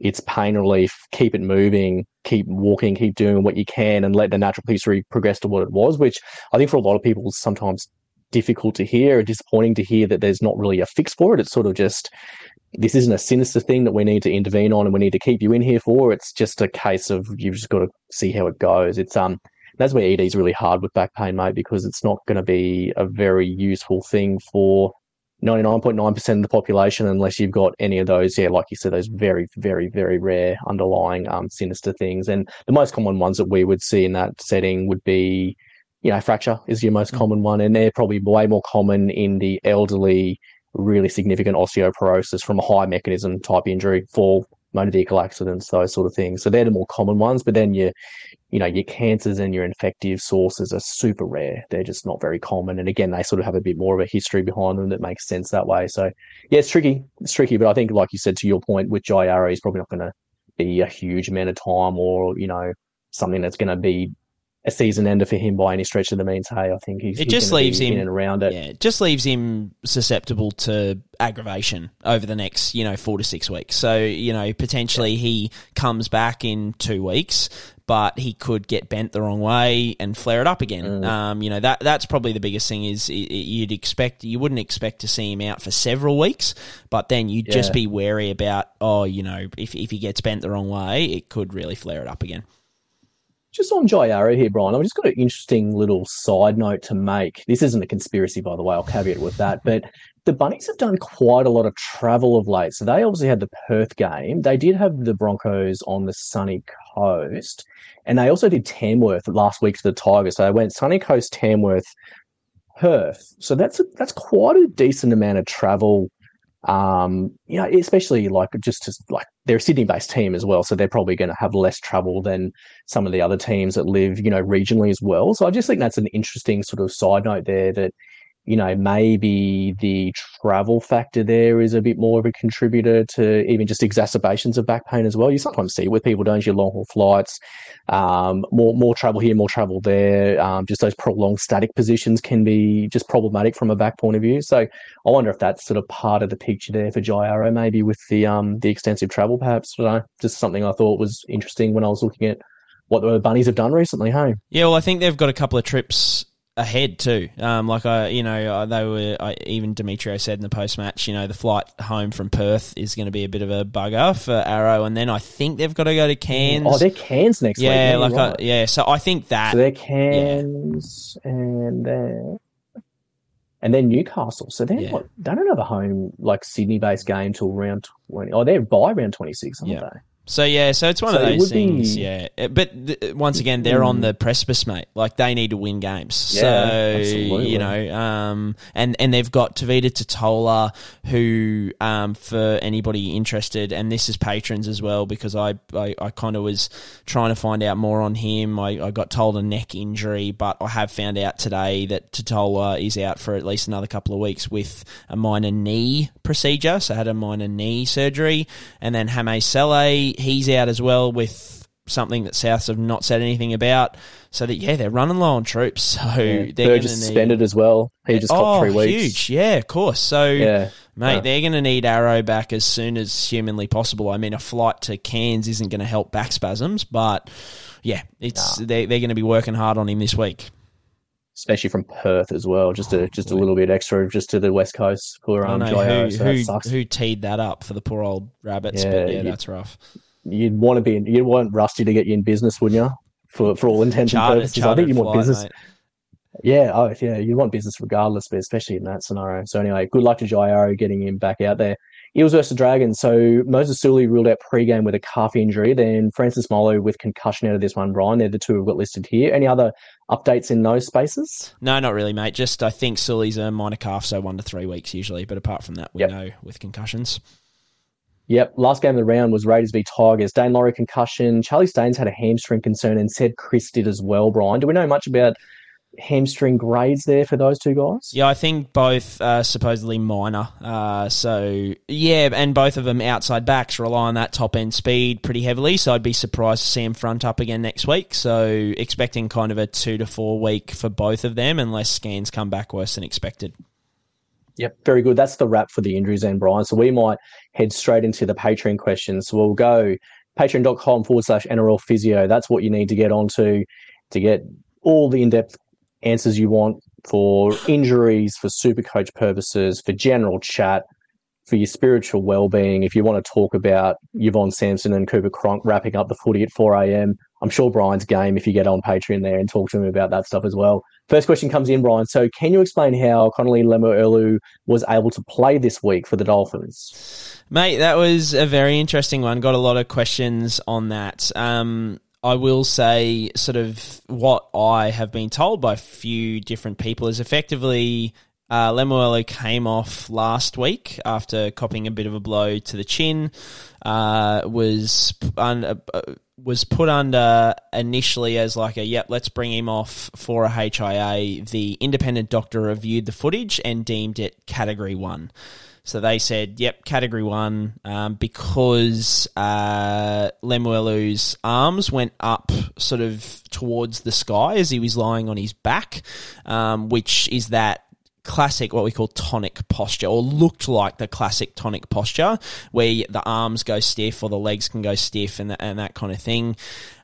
it's pain relief, keep it moving, keep walking, keep doing what you can, and let the natural history progress to what it was, which I think for a lot of people is sometimes difficult to hear, or disappointing to hear that there's not really a fix for it. It's sort of just this isn't a sinister thing that we need to intervene on and we need to keep you in here for. It's just a case of you've just got to see how it goes. It's um that's where ED is really hard with back pain, mate, because it's not going to be a very useful thing for 99.9% of the population unless you've got any of those, yeah, like you said, those very, very, very rare underlying um, sinister things. And the most common ones that we would see in that setting would be, you know, fracture is your most mm. common one. And they're probably way more common in the elderly, really significant osteoporosis from a high mechanism type injury, fall, motor vehicle accidents, those sort of things. So they're the more common ones. But then your, you know, your cancers and your infective sources are super rare. They're just not very common. And again, they sort of have a bit more of a history behind them that makes sense that way. So yeah, it's tricky. It's tricky. But I think, like you said, to your point, with Jai is probably not going to be a huge amount of time or, you know, something that's going to be a season ender for him by any stretch of the means. Hey, I think he's it just leaves him in and around it. Yeah, it just leaves him susceptible to aggravation over the next you know four to six weeks. So you know potentially he comes back in two weeks, but he could get bent the wrong way and flare it up again. Mm. Um, you know that that's probably the biggest thing is you'd expect you wouldn't expect to see him out for several weeks, but then you'd yeah. just be wary about oh you know if if he gets bent the wrong way, it could really flare it up again. Just on Jai Arrow here, Brian, I've just got an interesting little side note to make. This isn't a conspiracy, by the way, I'll caveat with that. But the Bunnies have done quite a lot of travel of late. So they obviously had the Perth game. They did have the Broncos on the sunny coast. And they also did Tamworth last week for the Tigers. So they went sunny coast, Tamworth, Perth. So that's a, that's quite a decent amount of travel um, you know, especially like just to, like they're a Sydney based team as well, so they're probably going to have less trouble than some of the other teams that live, you know, regionally as well. So I just think that's an interesting sort of side note there that you know, maybe the travel factor there is a bit more of a contributor to even just exacerbations of back pain as well. You sometimes see with people, don't you, long haul flights, um, more more travel here, more travel there. Um, just those prolonged static positions can be just problematic from a back point of view. So I wonder if that's sort of part of the picture there for Arrow, maybe with the um the extensive travel, perhaps. Know, just something I thought was interesting when I was looking at what the bunnies have done recently. Hey, yeah, well, I think they've got a couple of trips ahead too. Um, like I, you know, they were I, even Demetriou said in the post match, you know, the flight home from Perth is going to be a bit of a bugger for Arrow, and then I think they've got to go to Cairns. Oh, they're Cairns next yeah, week. Yeah, like right. I, yeah. So I think that so they're Cairns yeah. and then. And then Newcastle, so they're yeah. they don't have a home like Sydney based game till round twenty. Oh, they're bye round twenty six, aren't yeah. they? So yeah, so it's one so of those things. Be... Yeah, uh, but th- once again, they're on the precipice, mate. Like they need to win games. Yeah, so absolutely. you know, um, and and they've got Tevita Tatola, who um, for anybody interested, and this is patrons as well because I I, I kind of was trying to find out more on him. I, I got told a neck injury, but I have found out today that Tatola is out for at least another couple of weeks with a minor knee procedure. So I had a minor knee surgery, and then Hame Sele he's out as well with something that Souths have not said anything about. So that yeah, they're running low on troops. So yeah, they're just suspended as well. He just got oh, three weeks. Huge, yeah, of course. So yeah. mate, yeah. they're going to need Arrow back as soon as humanly possible. I mean, a flight to Cairns isn't going to help back spasms, but yeah, it's nah. they, they're going to be working hard on him this week especially from Perth as well. Just a just a little bit extra, just to the west coast for um, Who, so who, who, teed that up for the poor old rabbits? Yeah, but yeah, that's rough you'd want to be in, you'd want Rusty to get you in business, wouldn't you? For for all intents and purposes, I think you want business. Mate. Yeah, oh yeah, you want business regardless, but especially in that scenario. So anyway, good luck to Jai Arrow getting him back out there. Eels versus Dragons. So Moses Suli ruled out pre-game with a calf injury. Then Francis Molo with concussion out of this one. Brian, they're the two we've got listed here. Any other updates in those spaces? No, not really, mate. Just I think Suli's a minor calf, so one to three weeks usually. But apart from that, we yep. know with concussions. Yep, last game of the round was Raiders v Tigers. Daine Laurie concussion. Charlie Staines had a hamstring concern and Seb Kris did as well, Brian. Do we know much about hamstring grades there for those two guys? Yeah, I think both uh, supposedly minor. Uh, so yeah, and both of them outside backs rely on that top end speed pretty heavily. So I'd be surprised to see them front up again next week. So expecting kind of a two to four week for both of them, unless scans come back worse than expected. Yep, very good. That's the wrap for the injuries, and Brian. So we might head straight into the Patreon questions. So we'll go patreon.com forward slash NRL physio. That's what you need to get onto to get all the in depth answers you want for injuries, for super coach purposes, for general chat, for your spiritual well-being. If you want to talk about Yvonne Sampson and Cooper Cronk wrapping up the footy at 4 a.m., I'm sure Brian's game if you get on Patreon there and talk to him about that stuff as well. First question comes in, Brian. So, can you explain how Connelly Lemuelu was able to play this week for the Dolphins? Mate, that was a very interesting one. Got a lot of questions on that. Um, I will say, sort of, what I have been told by a few different people is effectively uh, Lemuelu came off last week after copying a bit of a blow to the chin. Uh, was un- uh, was put under initially as like a yep, let's bring him off for a HIA. The independent doctor reviewed the footage and deemed it category one. So they said, yep, category one, um, because uh, Lemuelu's arms went up sort of towards the sky as he was lying on his back, um, which is that classic what we call tonic posture or looked like the classic tonic posture where the arms go stiff or the legs can go stiff and, and that kind of thing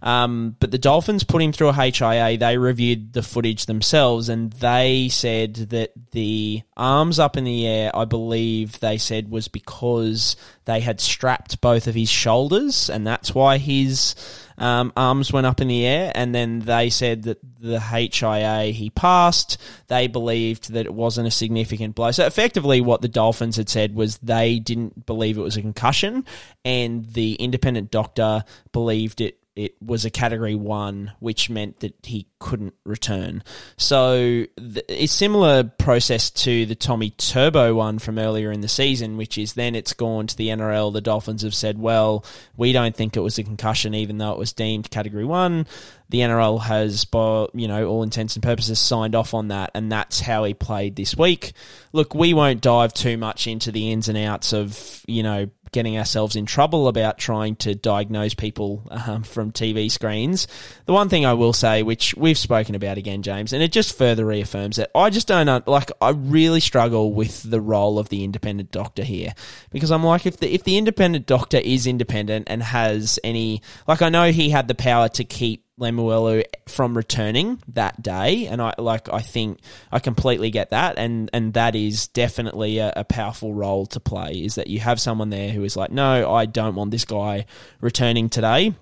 um, but the dolphins put him through a hia they reviewed the footage themselves and they said that the arms up in the air i believe they said was because they had strapped both of his shoulders and that's why his um, arms went up in the air, and then they said that the HIA he passed. They believed that it wasn't a significant blow. So effectively, what the Dolphins had said was they didn't believe it was a concussion, and the independent doctor believed it it was a category one, which meant that he couldn't return. So it's similar process to the Tommy Turbo one from earlier in the season, which is then it's gone to the NRL. The Dolphins have said, well, we don't think it was a concussion, even though it was deemed category one. The NRL has, by you know, all intents and purposes, signed off on that, and that's how he played this week. Look, we won't dive too much into the ins and outs of you know getting ourselves in trouble about trying to diagnose people um, from TV screens. The one thing I will say, which we've spoken about again, James, and it just further reaffirms it. I just don't like. I really struggle with the role of the independent doctor here because I'm like, if the if the independent doctor is independent and has any, like, I know he had the power to keep Lemuelu from returning that day, and I like I think I completely get that, and and that is definitely a, a, powerful role to play. Is that you have someone there who is like, no, I don't want this guy returning today.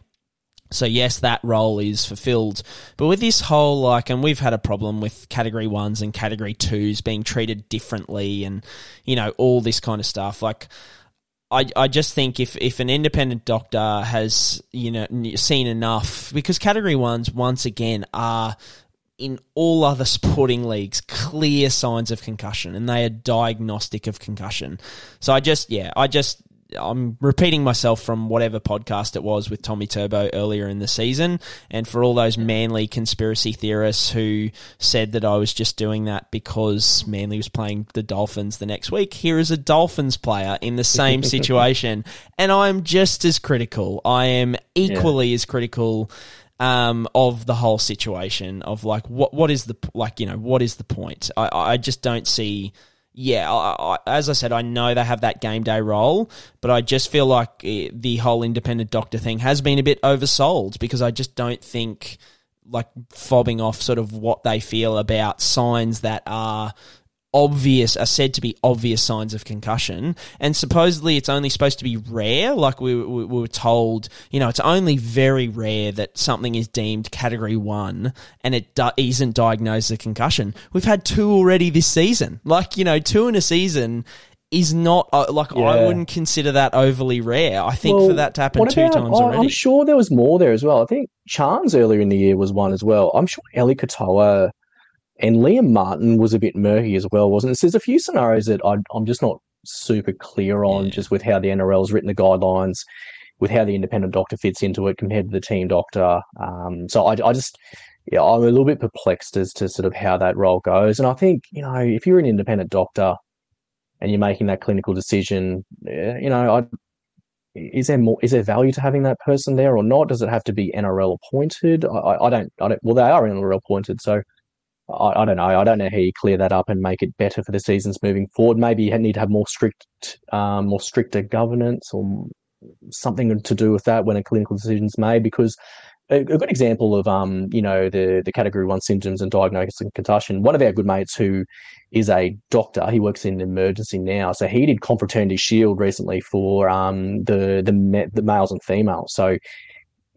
So yes, that role is fulfilled. But with this whole like, and we've had a problem with category ones and category twos being treated differently, and you know all this kind of stuff. Like, I, I just think if, if an independent doctor has you know seen enough because category ones once again are in all other sporting leagues clear signs of concussion and they are diagnostic of concussion. So I just yeah I just I'm repeating myself from whatever podcast it was with Tommy Turbo earlier in the season. And for all those Manly conspiracy theorists who said that I was just doing that because Manly was playing the Dolphins the next week, here is a Dolphins player in the same situation. and I'm just as critical. I am equally yeah. as critical um, of the whole situation of like what what is the like you know what is the point? I I just don't see yeah, I, I, as I said, I know they have that game day role, but I just feel like eh, the whole independent doctor thing has been a bit oversold because I just don't think like fobbing off sort of what they feel about signs that are obvious are said to be obvious signs of concussion and supposedly it's only supposed to be rare like we, we, we, were told you know it's only very rare that something is deemed category 1 and it do- isn't diagnosed as a concussion we've had two already this season like you know two in a season is not uh, like yeah. I wouldn't consider that overly rare. I think well, for that to happen two times oh, already. I'm sure there was more there as well. I think Charnze earlier in the year was one as well. I'm sure Eli Katoa and Liam Martin was a bit murky as well, wasn't it? So there's a few scenarios that I, am just not super clear on, just with how the NRL's written the guidelines, with how the independent doctor fits into it compared to the team doctor. Um, so I, I just, yeah, I'm a little bit perplexed as to sort of how that role goes. And I think, you know, if you're an independent doctor and you're making that clinical decision, you know, I, is there more? Is there value to having that person there or not? Does it have to be NRL appointed? I, I don't. I don't. Well, they are NRL appointed, so I, I, don't know. I don't know how you clear that up and make it better for the seasons moving forward. Maybe you need to have more strict, um, more stricter governance or something to do with that when a clinical decision is made. Because a, a good example of um, you know, the the category one symptoms and diagnosis and concussion. One of our good mates who is a doctor, he works in emergency now, so he did confraternity shield recently for um the the the males and females. So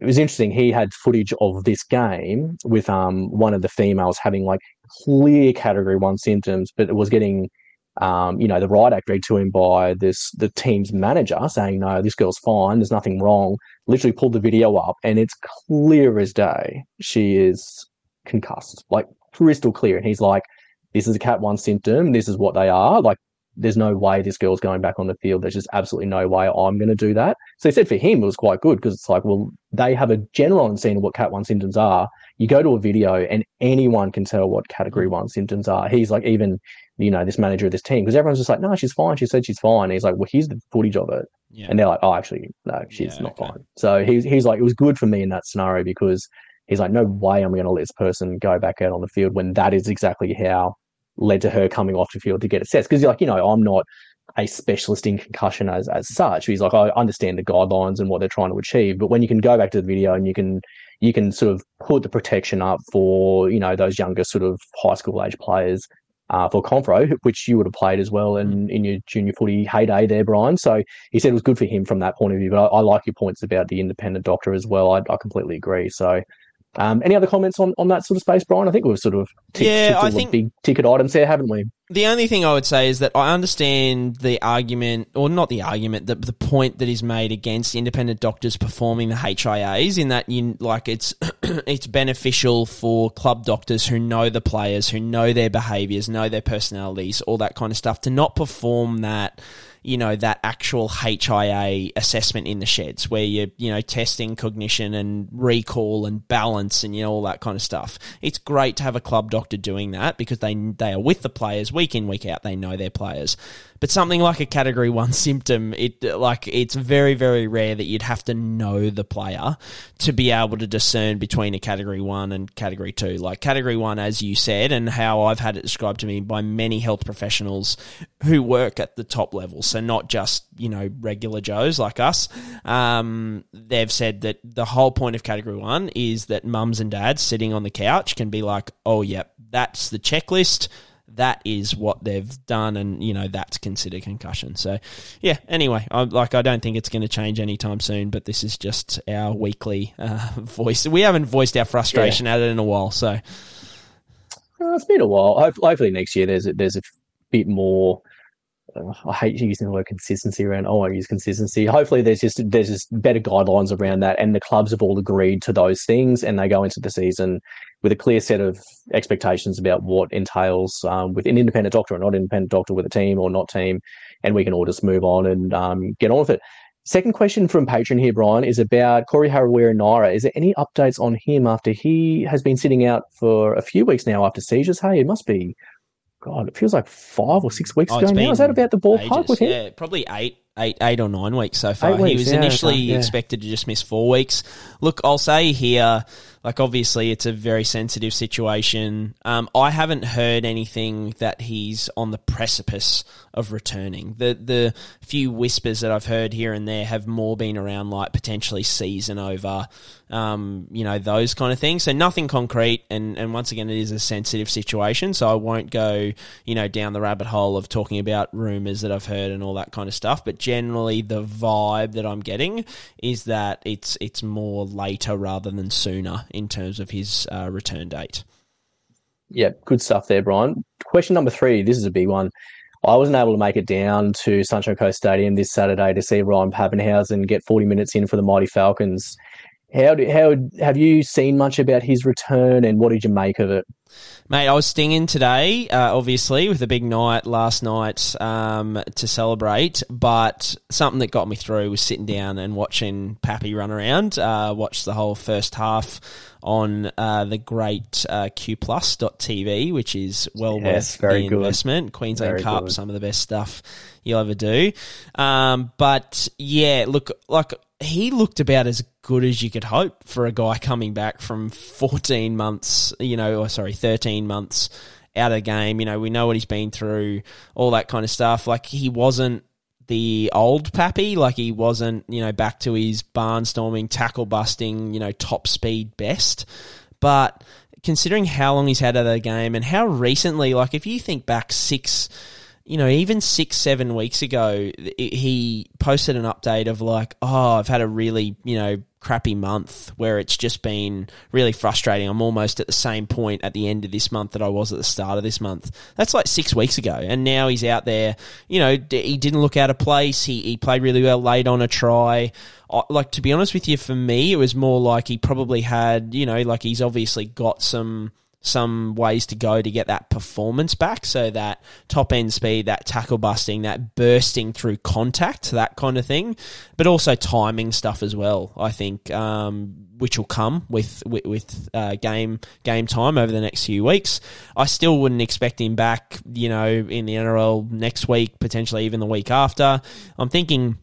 it was interesting. He had footage of this game with um one of the females having like clear category one symptoms, but it was getting um, you know, the right act read to him by this the team's manager saying, "No, this girl's fine. There's nothing wrong." Literally pulled the video up, and it's clear as day she is concussed, like crystal clear. And he's like, "This is a Cat One symptom. This is what they are. Like, there's no way this girl's going back on the field. There's just absolutely no way I'm going to do that." So he said for him it was quite good because it's like, well, they have a general understanding of what Cat One symptoms are. You go to a video, and anyone can tell what Category mm. One symptoms are. He's like, even you know, this manager of this team because everyone's just like, no, she's fine. She said she's fine. And he's like, well, here's the footage of it. Yeah. And they're like, oh, actually, no, she's yeah, not okay. fine. So he's, he's like, it was good for me in that scenario because he's like, no way I'm going to let this person go back out on the field when that is exactly how led to her coming off the field to get assessed. Because you're like, you know, I'm not a specialist in concussion as, as such. He's like, I understand the guidelines and what they're trying to achieve. But when you can go back to the video and you can, you can sort of put the protection up for, you know, those younger sort of high school age players uh, for Confro, which you would have played as well in, in your junior footy heyday there, Brian. So he said it was good for him from that point of view. But I, I like your points about the independent doctor as well. I, I completely agree. So um, any other comments on, on that sort of space, Brian? I think we've sort of ticked, yeah, ticked I think the big ticket items there, haven't we? The only thing I would say is that I understand the argument, or not the argument, the, the point that is made against independent doctors performing the HIAs, in that you like it's it's beneficial for club doctors who know the players, who know their behaviours, know their personalities, all that kind of stuff, to not perform that you know, that actual HIA assessment in the sheds where you're, you know, testing cognition and recall and balance and, you know, all that kind of stuff. It's great to have a club doctor doing that because they, they are with the players week in, week out. They know their players. But something like a category one symptom, it like it's very very rare that you'd have to know the player to be able to discern between a category one and category two. Like category one, as you said, and how I've had it described to me by many health professionals who work at the top level, so not just you know regular Joes like us. Um, they've said that the whole point of category one is that mums and dads sitting on the couch can be like, oh yep, that's the checklist that is what they've done, and you know that's considered concussion. So, yeah. Anyway, I like I don't think it's going to change anytime soon. But this is just our weekly uh, voice. We haven't voiced our frustration yeah. at it in a while, so uh, it's been a while. Hopefully next year there's a, there's a bit more I hate using the word consistency around. Oh, I use consistency. Hopefully, there's just there's just better guidelines around that, and the clubs have all agreed to those things, and they go into the season with a clear set of expectations about what entails um, with an independent doctor or not independent doctor with a team or not team, and we can all just move on and um, get on with it. Second question from patron here, Brian, is about Corey Harawira Naera. Is there any updates on him after he has been sitting out for a few weeks now after seizures? Hey, it must be God, it feels like five or six weeks oh, ago now. Is that about the ballpark with him? Yeah, probably eight, eight, eight or nine weeks so far. Weeks, he was yeah, initially yeah. expected to just miss four weeks. Look, I'll say here, like obviously it's a very sensitive situation. Um, I haven't heard anything that he's on the precipice of returning. The the few whispers that I've heard here and there have more been around like potentially season over, um, you know, those kind of things. So nothing concrete and, and once again it is a sensitive situation, so I won't go, you know, down the rabbit hole of talking about rumours that I've heard and all that kind of stuff. But generally the vibe that I'm getting is that it's it's more later rather than sooner in terms of his uh, return date. Yeah, good stuff there, Brian. Question number three. This is a big one. I wasn't able to make it down to Sunshine Coast Stadium this Saturday to see Ryan Papenhuyzen get 40 minutes in for the Mighty Falcons. How do, how have you seen much about his return, and what did you make of it? Mate, I was stinging today, uh, obviously, with a big night last night um, to celebrate. But something that got me through was sitting down and watching Pappy run around. Uh, watched the whole first half on uh, the great uh, QPlus.tv, which is well Yes, worth the good. investment. Queensland Very Cup, good. some of the best stuff you'll ever do. Um, but yeah, look, like he looked about as good as you could hope for a guy coming back from 14 months, you know, or sorry, 13 months out of the game. You know, we know what he's been through, all that kind of stuff. Like he wasn't the old Pappy, like he wasn't, you know, back to his barnstorming, tackle busting, you know, top speed best. But considering how long he's had out of the game and how recently, like if you think back six, you know, even six, seven weeks ago, he posted an update of like, oh, I've had a really, you know, crappy month where it's just been really frustrating. I'm almost at the same point at the end of this month that I was at the start of this month. That's like six weeks ago. And now he's out there, you know, he didn't look out of place. He, he played really well late on a try. Like, to be honest with you, for me, it was more like he probably had, you know, like he's obviously got some some ways to go to get that performance back. So that top end speed, that tackle busting, that bursting through contact, that kind of thing. But also timing stuff as well. I think, um, which will come with with, with uh, game game time over the next few weeks. I still wouldn't expect him back. You know, in the NRL next week, potentially even the week after. I'm thinking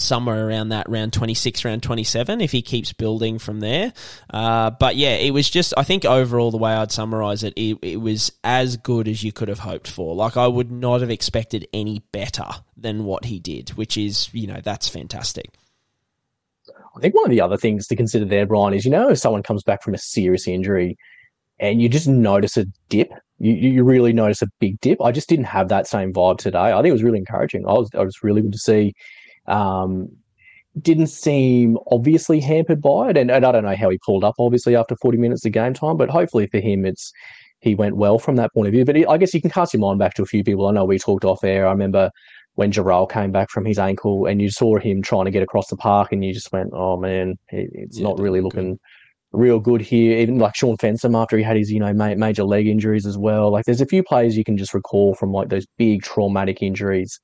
somewhere around that round 26 round 27 if he keeps building from there uh, but yeah it was just i think overall the way i'd summarize it, it it was as good as you could have hoped for like i would not have expected any better than what he did which is you know that's fantastic I think one of the other things to consider there, Brian, is you know if someone comes back from a serious injury and you just notice a dip, you, you really notice a big dip. I just didn't have that same vibe today. I think it was really encouraging. I was I was really good to see. Um, didn't seem obviously hampered by it, and, and I don't know how he pulled up obviously after forty minutes of game time, but hopefully for him it's he went well from that point of view. But I guess you can cast your mind back to a few people. I know we talked off air. I remember when Jarrell came back from his ankle and you saw him trying to get across the park and you just went, oh man, it, it's Yeah, not really look good. looking real good here. Even like Shaun Fensom after he had his, you know, ma- major leg injuries as well. Like there's a few players you can just recall from like those big traumatic injuries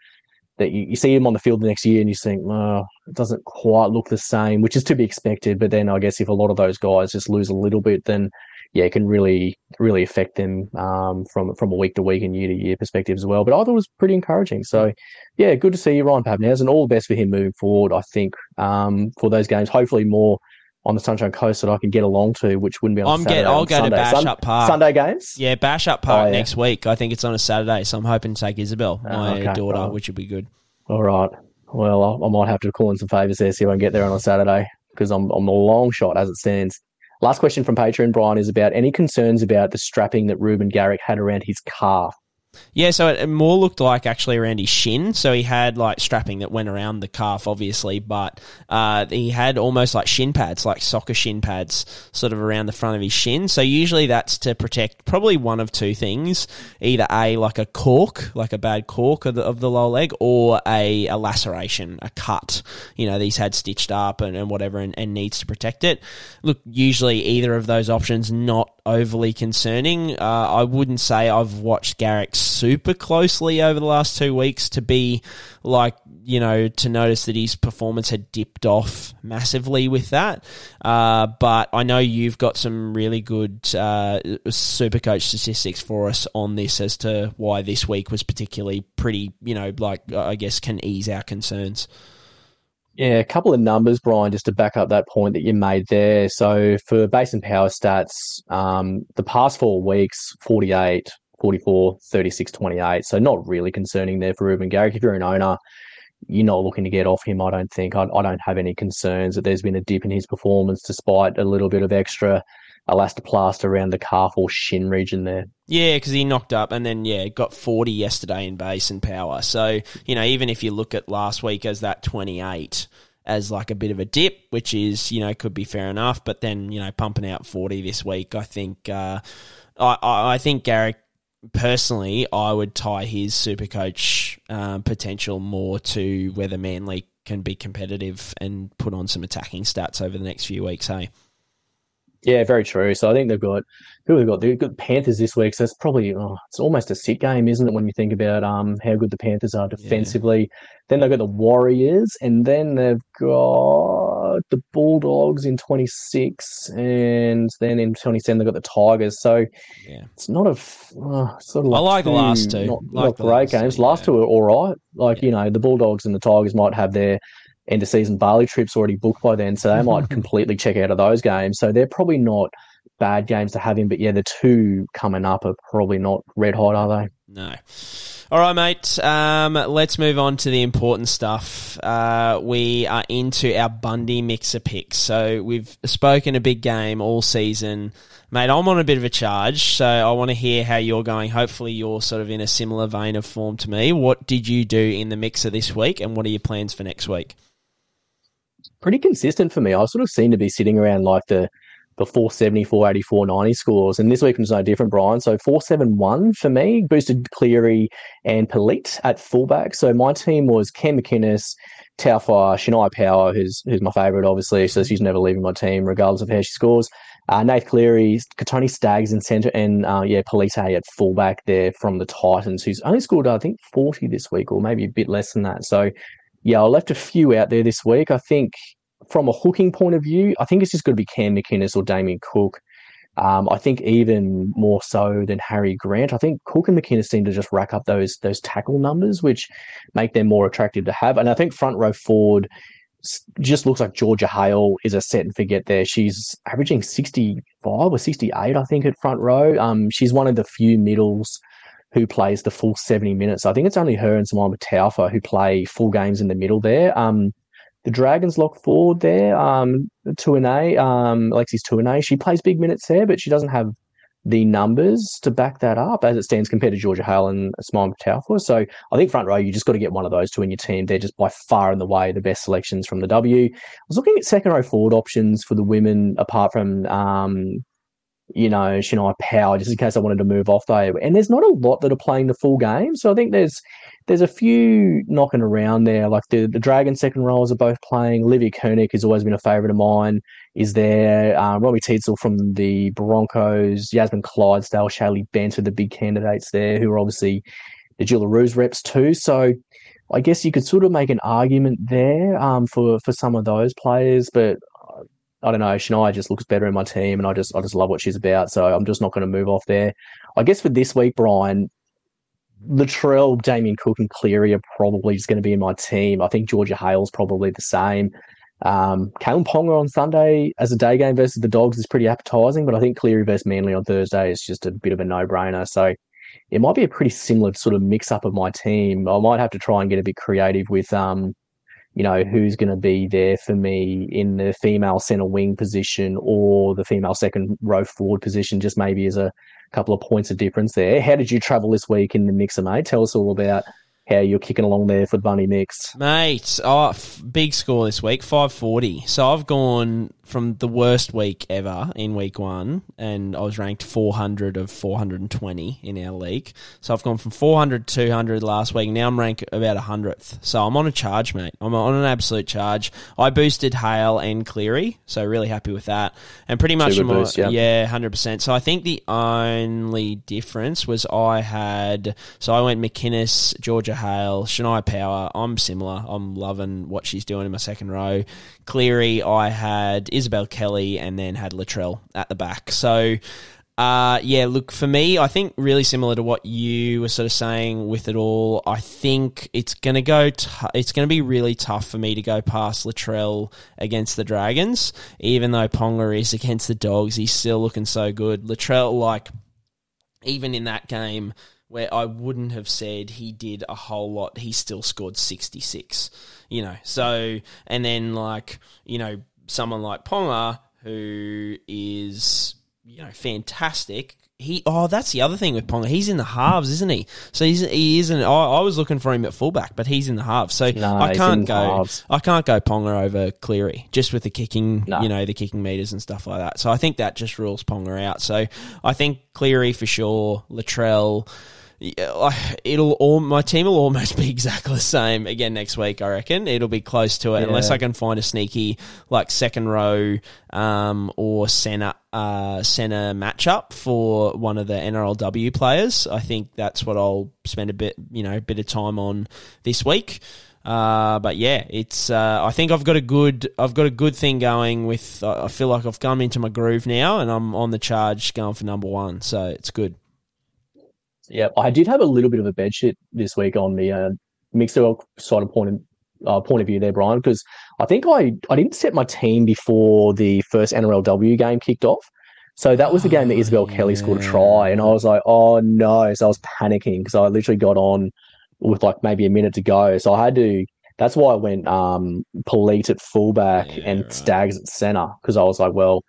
that you, you see him on the field the next year and you think, oh, it doesn't quite look the same, which is to be expected. But then I guess if a lot of those guys just lose a little bit, then yeah, it can really, really affect them um, from from a week to week and year to year perspective as well. But I thought it was pretty encouraging. So, yeah, good to see you, Ryan Papenhuyzen, and all the best for him moving forward. I think um, for those games, hopefully more on the Sunshine Coast that I can get along to, which wouldn't be on I'm Saturday. get- I'll on go to Sunday. Bash Sun- Up Park. Sunday games. yeah bash up park Oh, yeah. next week i think it's on a saturday so i'm hoping to take isabel Oh, my okay. daughter which would be good All right. Well, I, I might have to call in some favours there, see if I can get there on a Saturday because I'm I'm a long shot as it stands. Last question from Patreon, Brian, is about any concerns about the strapping that Ruben Garrick had around his calf. Yeah, so it more looked like actually around his shin. So he had like strapping that went around the calf, obviously, but uh, he had almost like shin pads, like soccer shin pads, sort of around the front of his shin. So usually that's to protect probably one of two things: either a like a cork, like a bad cork of the, of the lower leg, or a, a laceration, a cut. You know, these had stitched up and, and whatever, and, and needs to protect it. Look, usually either of those options not overly concerning. Uh, I wouldn't say I've watched Garrick super closely over the last two weeks to be like, you know, to notice that his performance had dipped off massively with that. Uh, but I know you've got some really good uh, super coach statistics for us on this as to why this week was particularly pretty, you know, like I guess can ease our concerns. Yeah, a couple of numbers, Brian, just to back up that point that you made there. So for base and power stats, um, the past four weeks, 48, 44, 36, 28. So not really concerning there for Ruben Garrick. If you're an owner, you're not looking to get off him, I don't think. I, I don't have any concerns that there's been a dip in his performance despite a little bit of extra elastoplast around the calf or shin region there. Yeah, because he knocked up and then yeah got forty yesterday in base and power. So you know even if you look at last week as that twenty eight as like a bit of a dip, which is you know could be fair enough, but then you know pumping out forty this week, I think uh, I I I think Garrick personally I would tie his super coach um, potential more to whether Manly can be competitive and put on some attacking stats over the next few weeks. Hey, Yeah, very true. So I think they've got who have they got? They've got Panthers this week. So it's probably oh, it's almost a sit game, isn't it? When you think about um how good the Panthers are defensively. Then they've got the Warriors, and then they've got the Bulldogs in twenty six, and then in twenty seven they've got the Tigers. So yeah, it's not a uh, sort of I like, like the last two. not, Like not the great last two, games. Last two are all right. Like Yeah. you know, the Bulldogs and the Tigers might have their end of season Bali trips already booked by then, so they might completely check out of those games. So they're probably not bad games to have in. But yeah, the two coming up are probably not red hot, are they? No. All right, mate. Um, let's move on to the important stuff. Uh, we are into our Bundy mixer picks. So we've spoken a big game all season. Mate, I'm on a bit of a charge, so I want to hear how you're going. Hopefully, you're sort of in a similar vein of form to me. What did you do in the mixer this week, and what are your plans for next week? Pretty consistent for me. I sort of seem to be sitting around like the the 470, 480, 490 scores. And this week was no different, Brian. So 471 for me, boosted Cleary and Pelite at fullback. So my team was Cam McInnes, Taufire, Shaniah Power, who's who's my favourite, obviously. So she's never leaving my team, regardless of how she scores. Uh, Cleary, Katoni Staggs in centre, and uh, yeah, Pelite at fullback there from the Titans, who's only scored, I think, 40 this week, or maybe a bit less than that. So yeah, I left a few out there this week. I think from a hooking point of view, I think it's just going to be Cam McInnes or Damien Cook. Um, I think even more so than Harry Grant. I think Cook and McInnes seem to just rack up those those tackle numbers, which make them more attractive to have. And I think front row forward just looks like Georgia Hale is a set and forget there. She's averaging 65 or 68, I think, at front row. Um, she's one of the few middles who plays the full 70 minutes. I think it's only her and Simaima Taufa who play full games in the middle there. Um, the Dragons lock forward there, um, Tauaneai, um, Alexis Tauaneai, she plays big minutes there, but she doesn't have the numbers to back that up as it stands compared to Georgia Hale and Simaima Taufa. So I think front row, you just got to get one of those two in your team. They're just by far and the way the best selections from the W. I was looking at second row forward options for the women apart from um, you know, Shaniah Power, just in case I wanted to move off there. And there's not a lot that are playing the full game. So I think there's there's a few knocking around there. Like the, the Dragon second rows are both playing. Olivia Kernick has always been a favourite of mine, is there. Um, Romy Teitzel from the Broncos, Yasmin Clydesdale, Shaylee Bent are the big candidates there, who are obviously the Jillaroos reps too. So I guess you could sort of make an argument there um, for, for some of those players, but I don't know. Shaniah just looks better in my team, and I just I just love what she's about. So I'm just not going to move off there. I guess for this week, Brian, Latrell, Damien Cook, and Cleary are probably just going to be in my team. I think Georgia Hale's probably the same. Um, Ponga on Sunday as a day game versus the Dogs is pretty appetising, but I think Cleary versus Manly on Thursday is just a bit of a no brainer. So it might be a pretty similar sort of mix up of my team. I might have to try and get a bit creative with um, you know, who's going to be there for me in the female centre wing position or the female second row forward position, just maybe as a couple of points of difference there. How did you travel this week in the mix, mixer, mate? Tell us all about how you're kicking along there for Bundy Mix. Mate, oh, f- big score this week, 540. So I've gone from the worst week ever in week one, and I was ranked 400 of 420 in our league. So I've gone from 400 to 200 last week. Now I'm ranked about 100th. So I'm on a charge, mate. I'm on an absolute charge. I boosted Hale and Cleary, so really happy with that. And pretty much, my, boosts, yeah. yeah, 100%. So I think the only difference was I had, so I went McInnes, Georgia Hale, Shaniah Power. I'm similar. I'm loving what she's doing in my second row. Cleary, I had Isabelle Kelly and then had Latrell at the back. So, uh, yeah, look, for me, I think really similar to what you were sort of saying with it all. I think it's going to go, t- it's going to be really tough for me to go past Latrell against the Dragons. Even though Ponga is against the Dogs, he's still looking so good. Latrell, like, even in that game where I wouldn't have said he did a whole lot, he still scored 66. You know, so, and then like, you know, someone like Ponga, who is, you know, fantastic. He, oh, that's the other thing with Ponga. He's in the halves, isn't he? So he's he isn't. I, I was looking for him at fullback, but he's in the halves. So No, I can't go. halves. I can't go Ponga over Cleary just with the kicking, No. you know, the kicking meters and stuff like that. So I think that just rules Ponga out. So I think Cleary for sure, Latrell, it'll all my team will almost be exactly the same again next week. I reckon it'll be close to it Yeah. unless I can find a sneaky like second row um, or center uh, center matchup for one of the NRLW players. I think that's what I'll spend a bit you know a bit of time on this week. Uh, but yeah, it's. Uh, I think I've got a good. I've got a good thing going with. I I feel like I've come into my groove now, and I'm on the charge going for number one. So it's good. Yeah, I did have a little bit of a bed shit this week on the uh, mixed side of point of, uh, point of view there, Brian, because I think I, I didn't set my team before the first NRLW game kicked off. So that was the game that Isabelle Kelly scored a try, and I was like, oh no. So I was panicking because I literally got on with like maybe a minute to go. So I had to, that's why I went um, Pelite at fullback Yeah, and right. Staggs at centre because I was like, well,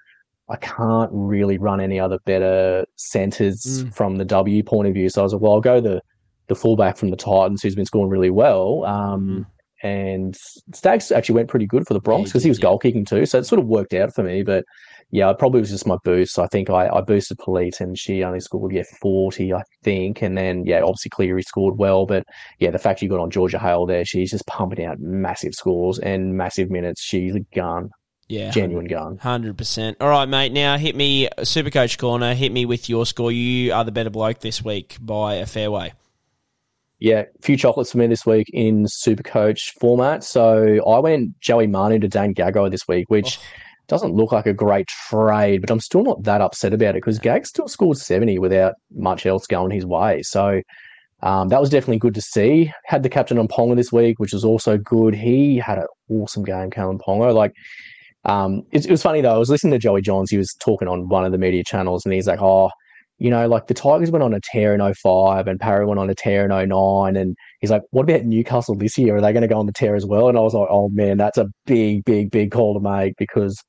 I can't really run any other better centres Mm. from the W point of view. So I was like, well, I'll go the the fullback from the Titans who's been scoring really well. Um, and Staggs actually went pretty good for the Bronx he because he, did, was yeah. goal kicking too. So it sort of worked out for me. But yeah, it probably was just my boost. I think I, I boosted Pelite and she only scored, yeah, 40, I think. And then, yeah, obviously Cleary scored well. But yeah, the fact you got on Georgia Hale there, she's just pumping out massive scores and massive minutes. She's a gun, Yeah, genuine gun. Hundred percent. All right, mate. Now hit me, Super Coach Corner. Hit me with your score. You are the better bloke this week by a fair way. Yeah, a few chocolates for me this week in Super Coach format. So I went Joey Manu to Dane Gagai this week, which doesn't look like a great trade, but I'm still not that upset about it because Gag still scored 70 without much else going his way. So um, that was definitely good to see. Had the captain on Ponga this week, which was also good. He had an awesome game, Kalyn Ponga. Like, um, it, it was funny though. I was listening to Joey Johns. He was talking on one of the media channels, and he's like, "Oh, you know, like the Tigers went on a tear in 05 and Parra went on a tear in 09. And he's like, what about Newcastle this year? Are they going to go on the tear as well? And I was like, oh man, that's a big, big, big call to make because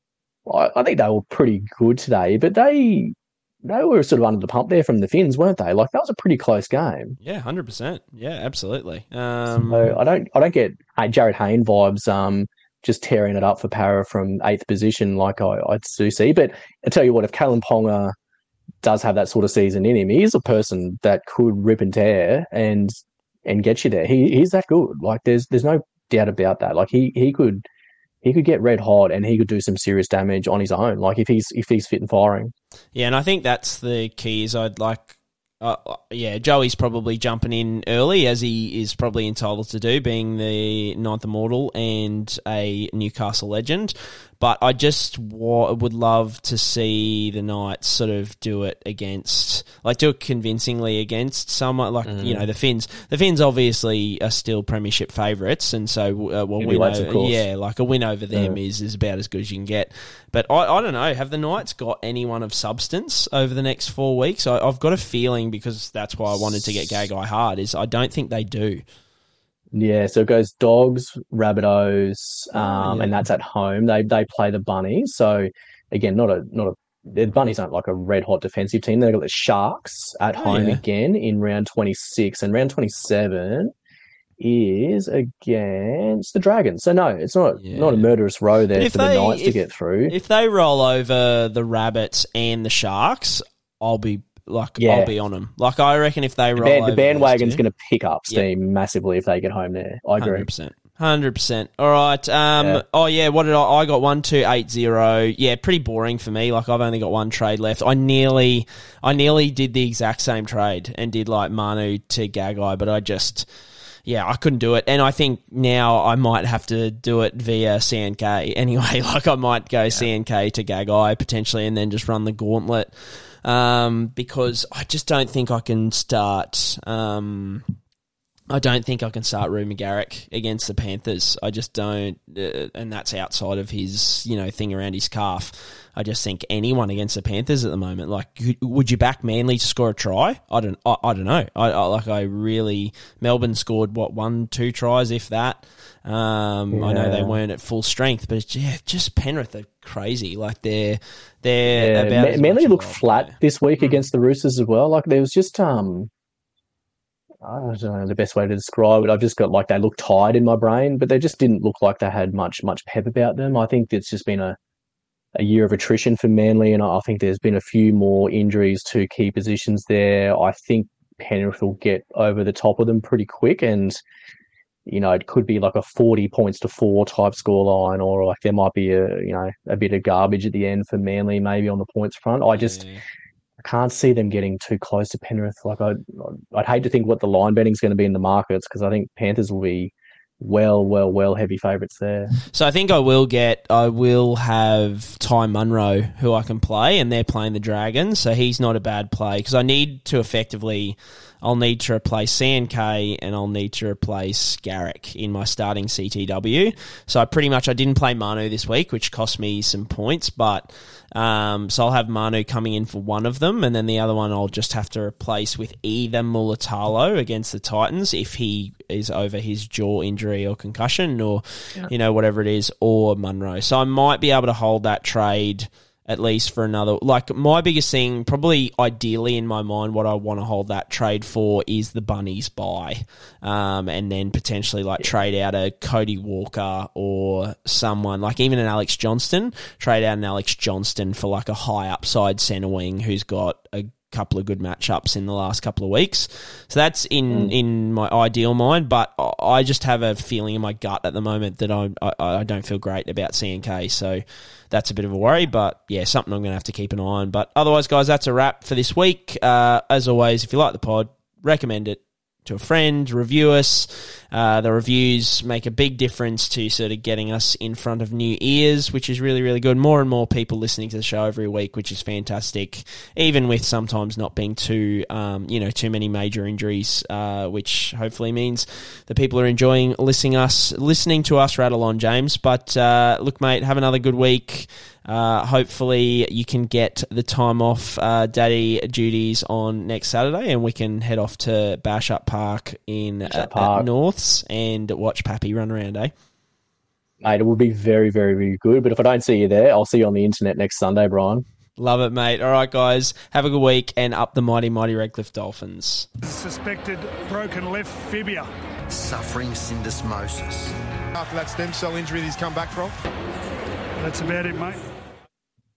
I, I think they were pretty good today, but they they were sort of under the pump there from the Finns, weren't they? Like that was a pretty close game. Yeah, hundred percent. Yeah, absolutely. Um, So I don't I don't get Jarryd Hayne vibes. Um, just tearing it up for Parra from eighth position, like I, I do see. But I tell you what, if Kalyn Ponga does have that sort of season in him, he's a person that could rip and tear and and get you there. He he's that good. Like there's there's no doubt about that. Like he he could he could get red hot and he could do some serious damage on his own. Like if he's if he's fit and firing. Yeah, and I think that's the key. Is I'd like, uh, uh, yeah, Joey's probably jumping in early as he is probably entitled to do, being the ninth immortal and a Newcastle legend. But I just wa- would love to see the Knights sort of do it against, like, do it convincingly against someone like you know the Finns. The Finns obviously are still premiership favourites, and so uh, well, win over, yeah, like a win over them is is about as good as you can get. But I, I don't know. Have the Knights got anyone of substance over the next four weeks? I, I've got a feeling because that's why I wanted to get Gagai hard. Is I don't think they do. Yeah, so it goes dogs, rabbitohs, Oh, um, yeah. and that's at home. They they play the bunnies. So again, not a not a the bunnies aren't like a red hot defensive team. They've got the sharks at Oh, home yeah. again in round twenty six, and round twenty seven is against the dragons. So no, it's not Yeah. not a murderous row there if for the they- Knights to get through. If they roll over the rabbits and the sharks, I'll be like Yeah. I'll be on them. Like I reckon if they the, roll band, the bandwagon's going to pick up Yeah. steam massively if they get home there. I agree. Hundred percent. Hundred percent. All right. Um. Yeah. Oh yeah. What did I? I got one two eight zero. Yeah. Pretty boring for me. Like I've only got one trade left. I nearly, I nearly did the exact same trade and did like Manu to Gagai, but I just, yeah, I couldn't do it. And I think now I might have to do it via CNK anyway. Like I might go CNK to Gagai potentially, and then just run the gauntlet. Um, because I just don't think I can start. Um, I don't think I can start Ruben Garrick against the Panthers. I just don't, uh, and that's outside of his, you know, thing around his calf. I just think anyone against the Panthers at the moment, like, would you back Manly to score a try? I don't, I, I don't know. I, I like, I really, Melbourne scored what one, two tries, if that. Um, I know they weren't at full strength, but yeah, just Penrith are crazy. Like they're, they're Yeah, about Ma- Manly looked flat this week Mm. against the Roosters as well. Like there was just um, I don't know the best way to describe it. I've just got like they looked tired in my brain, but they just didn't look like they had much much pep about them. I think it's just been a a year of attrition for Manly, and I think there's been a few more injuries to key positions there. I think Penrith will get over the top of them pretty quick, and you know it could be like a forty points to four type scoreline, or like there might be a you know a bit of garbage at the end for Manly, maybe on the points front. I just Yeah. I can't see them getting too close to Penrith. Like I'd, I'd hate to think what the line betting's going to be in the markets because I think Panthers will be well, well, well heavy favourites there. So I think I will get. I will have Ty Munro, who I can play, and they're playing the Dragons, so he's not a bad play because I need to effectively. I'll need to replace CNK and I'll need to replace Garrick in my starting CTW. So I pretty much I didn't play Manu this week, which cost me some points, but um, so I'll have Manu coming in for one of them, and then the other one I'll just have to replace with either Mulitalo against the Titans if he is over his jaw injury or concussion or you know whatever it is, or Munro. So I might be able to hold that trade at least for another. Like my biggest thing, probably ideally in my mind, what I want to hold that trade for is the bunnies bye, um, and then potentially like trade out a Cody Walker or someone like even an Alex Johnston. Trade out an Alex Johnston for like a high upside centre wing who's got a couple of good matchups in the last couple of weeks. So that's in in my ideal mind, but I- I just have a feeling in my gut at the moment that I I, I don't feel great about CNK. So that's a bit of a worry, but yeah, something I'm going to have to keep an eye on. But otherwise, guys, that's a wrap for this week. Uh, as always, if you like the pod, recommend it to a friend, review us. Uh, the reviews make a big difference to sort of getting us in front of new ears, which is really, really good. More and more people listening to the show every week, which is fantastic. Even with sometimes not being too, um, you know, too many major injuries, uh, which hopefully means that people are enjoying listening us, listening to us rattle on, James. But uh, look, mate, have another good week. Uh, hopefully, you can get the time off uh, daddy duties on next Saturday, and we can head off to Bishop Park in uh, at Park. Norths and watch Pappy run around. Eh? Mate, it would be very, very, very good. But if I don't see you there, I'll see you on the internet next Sunday, Brian. Love it, mate. All right, guys, have a good week and up the mighty, mighty Redcliffe Dolphins. Suspected broken left fibia. Suffering syndesmosis. After that stem cell injury that he's come back from. That's about it, mate.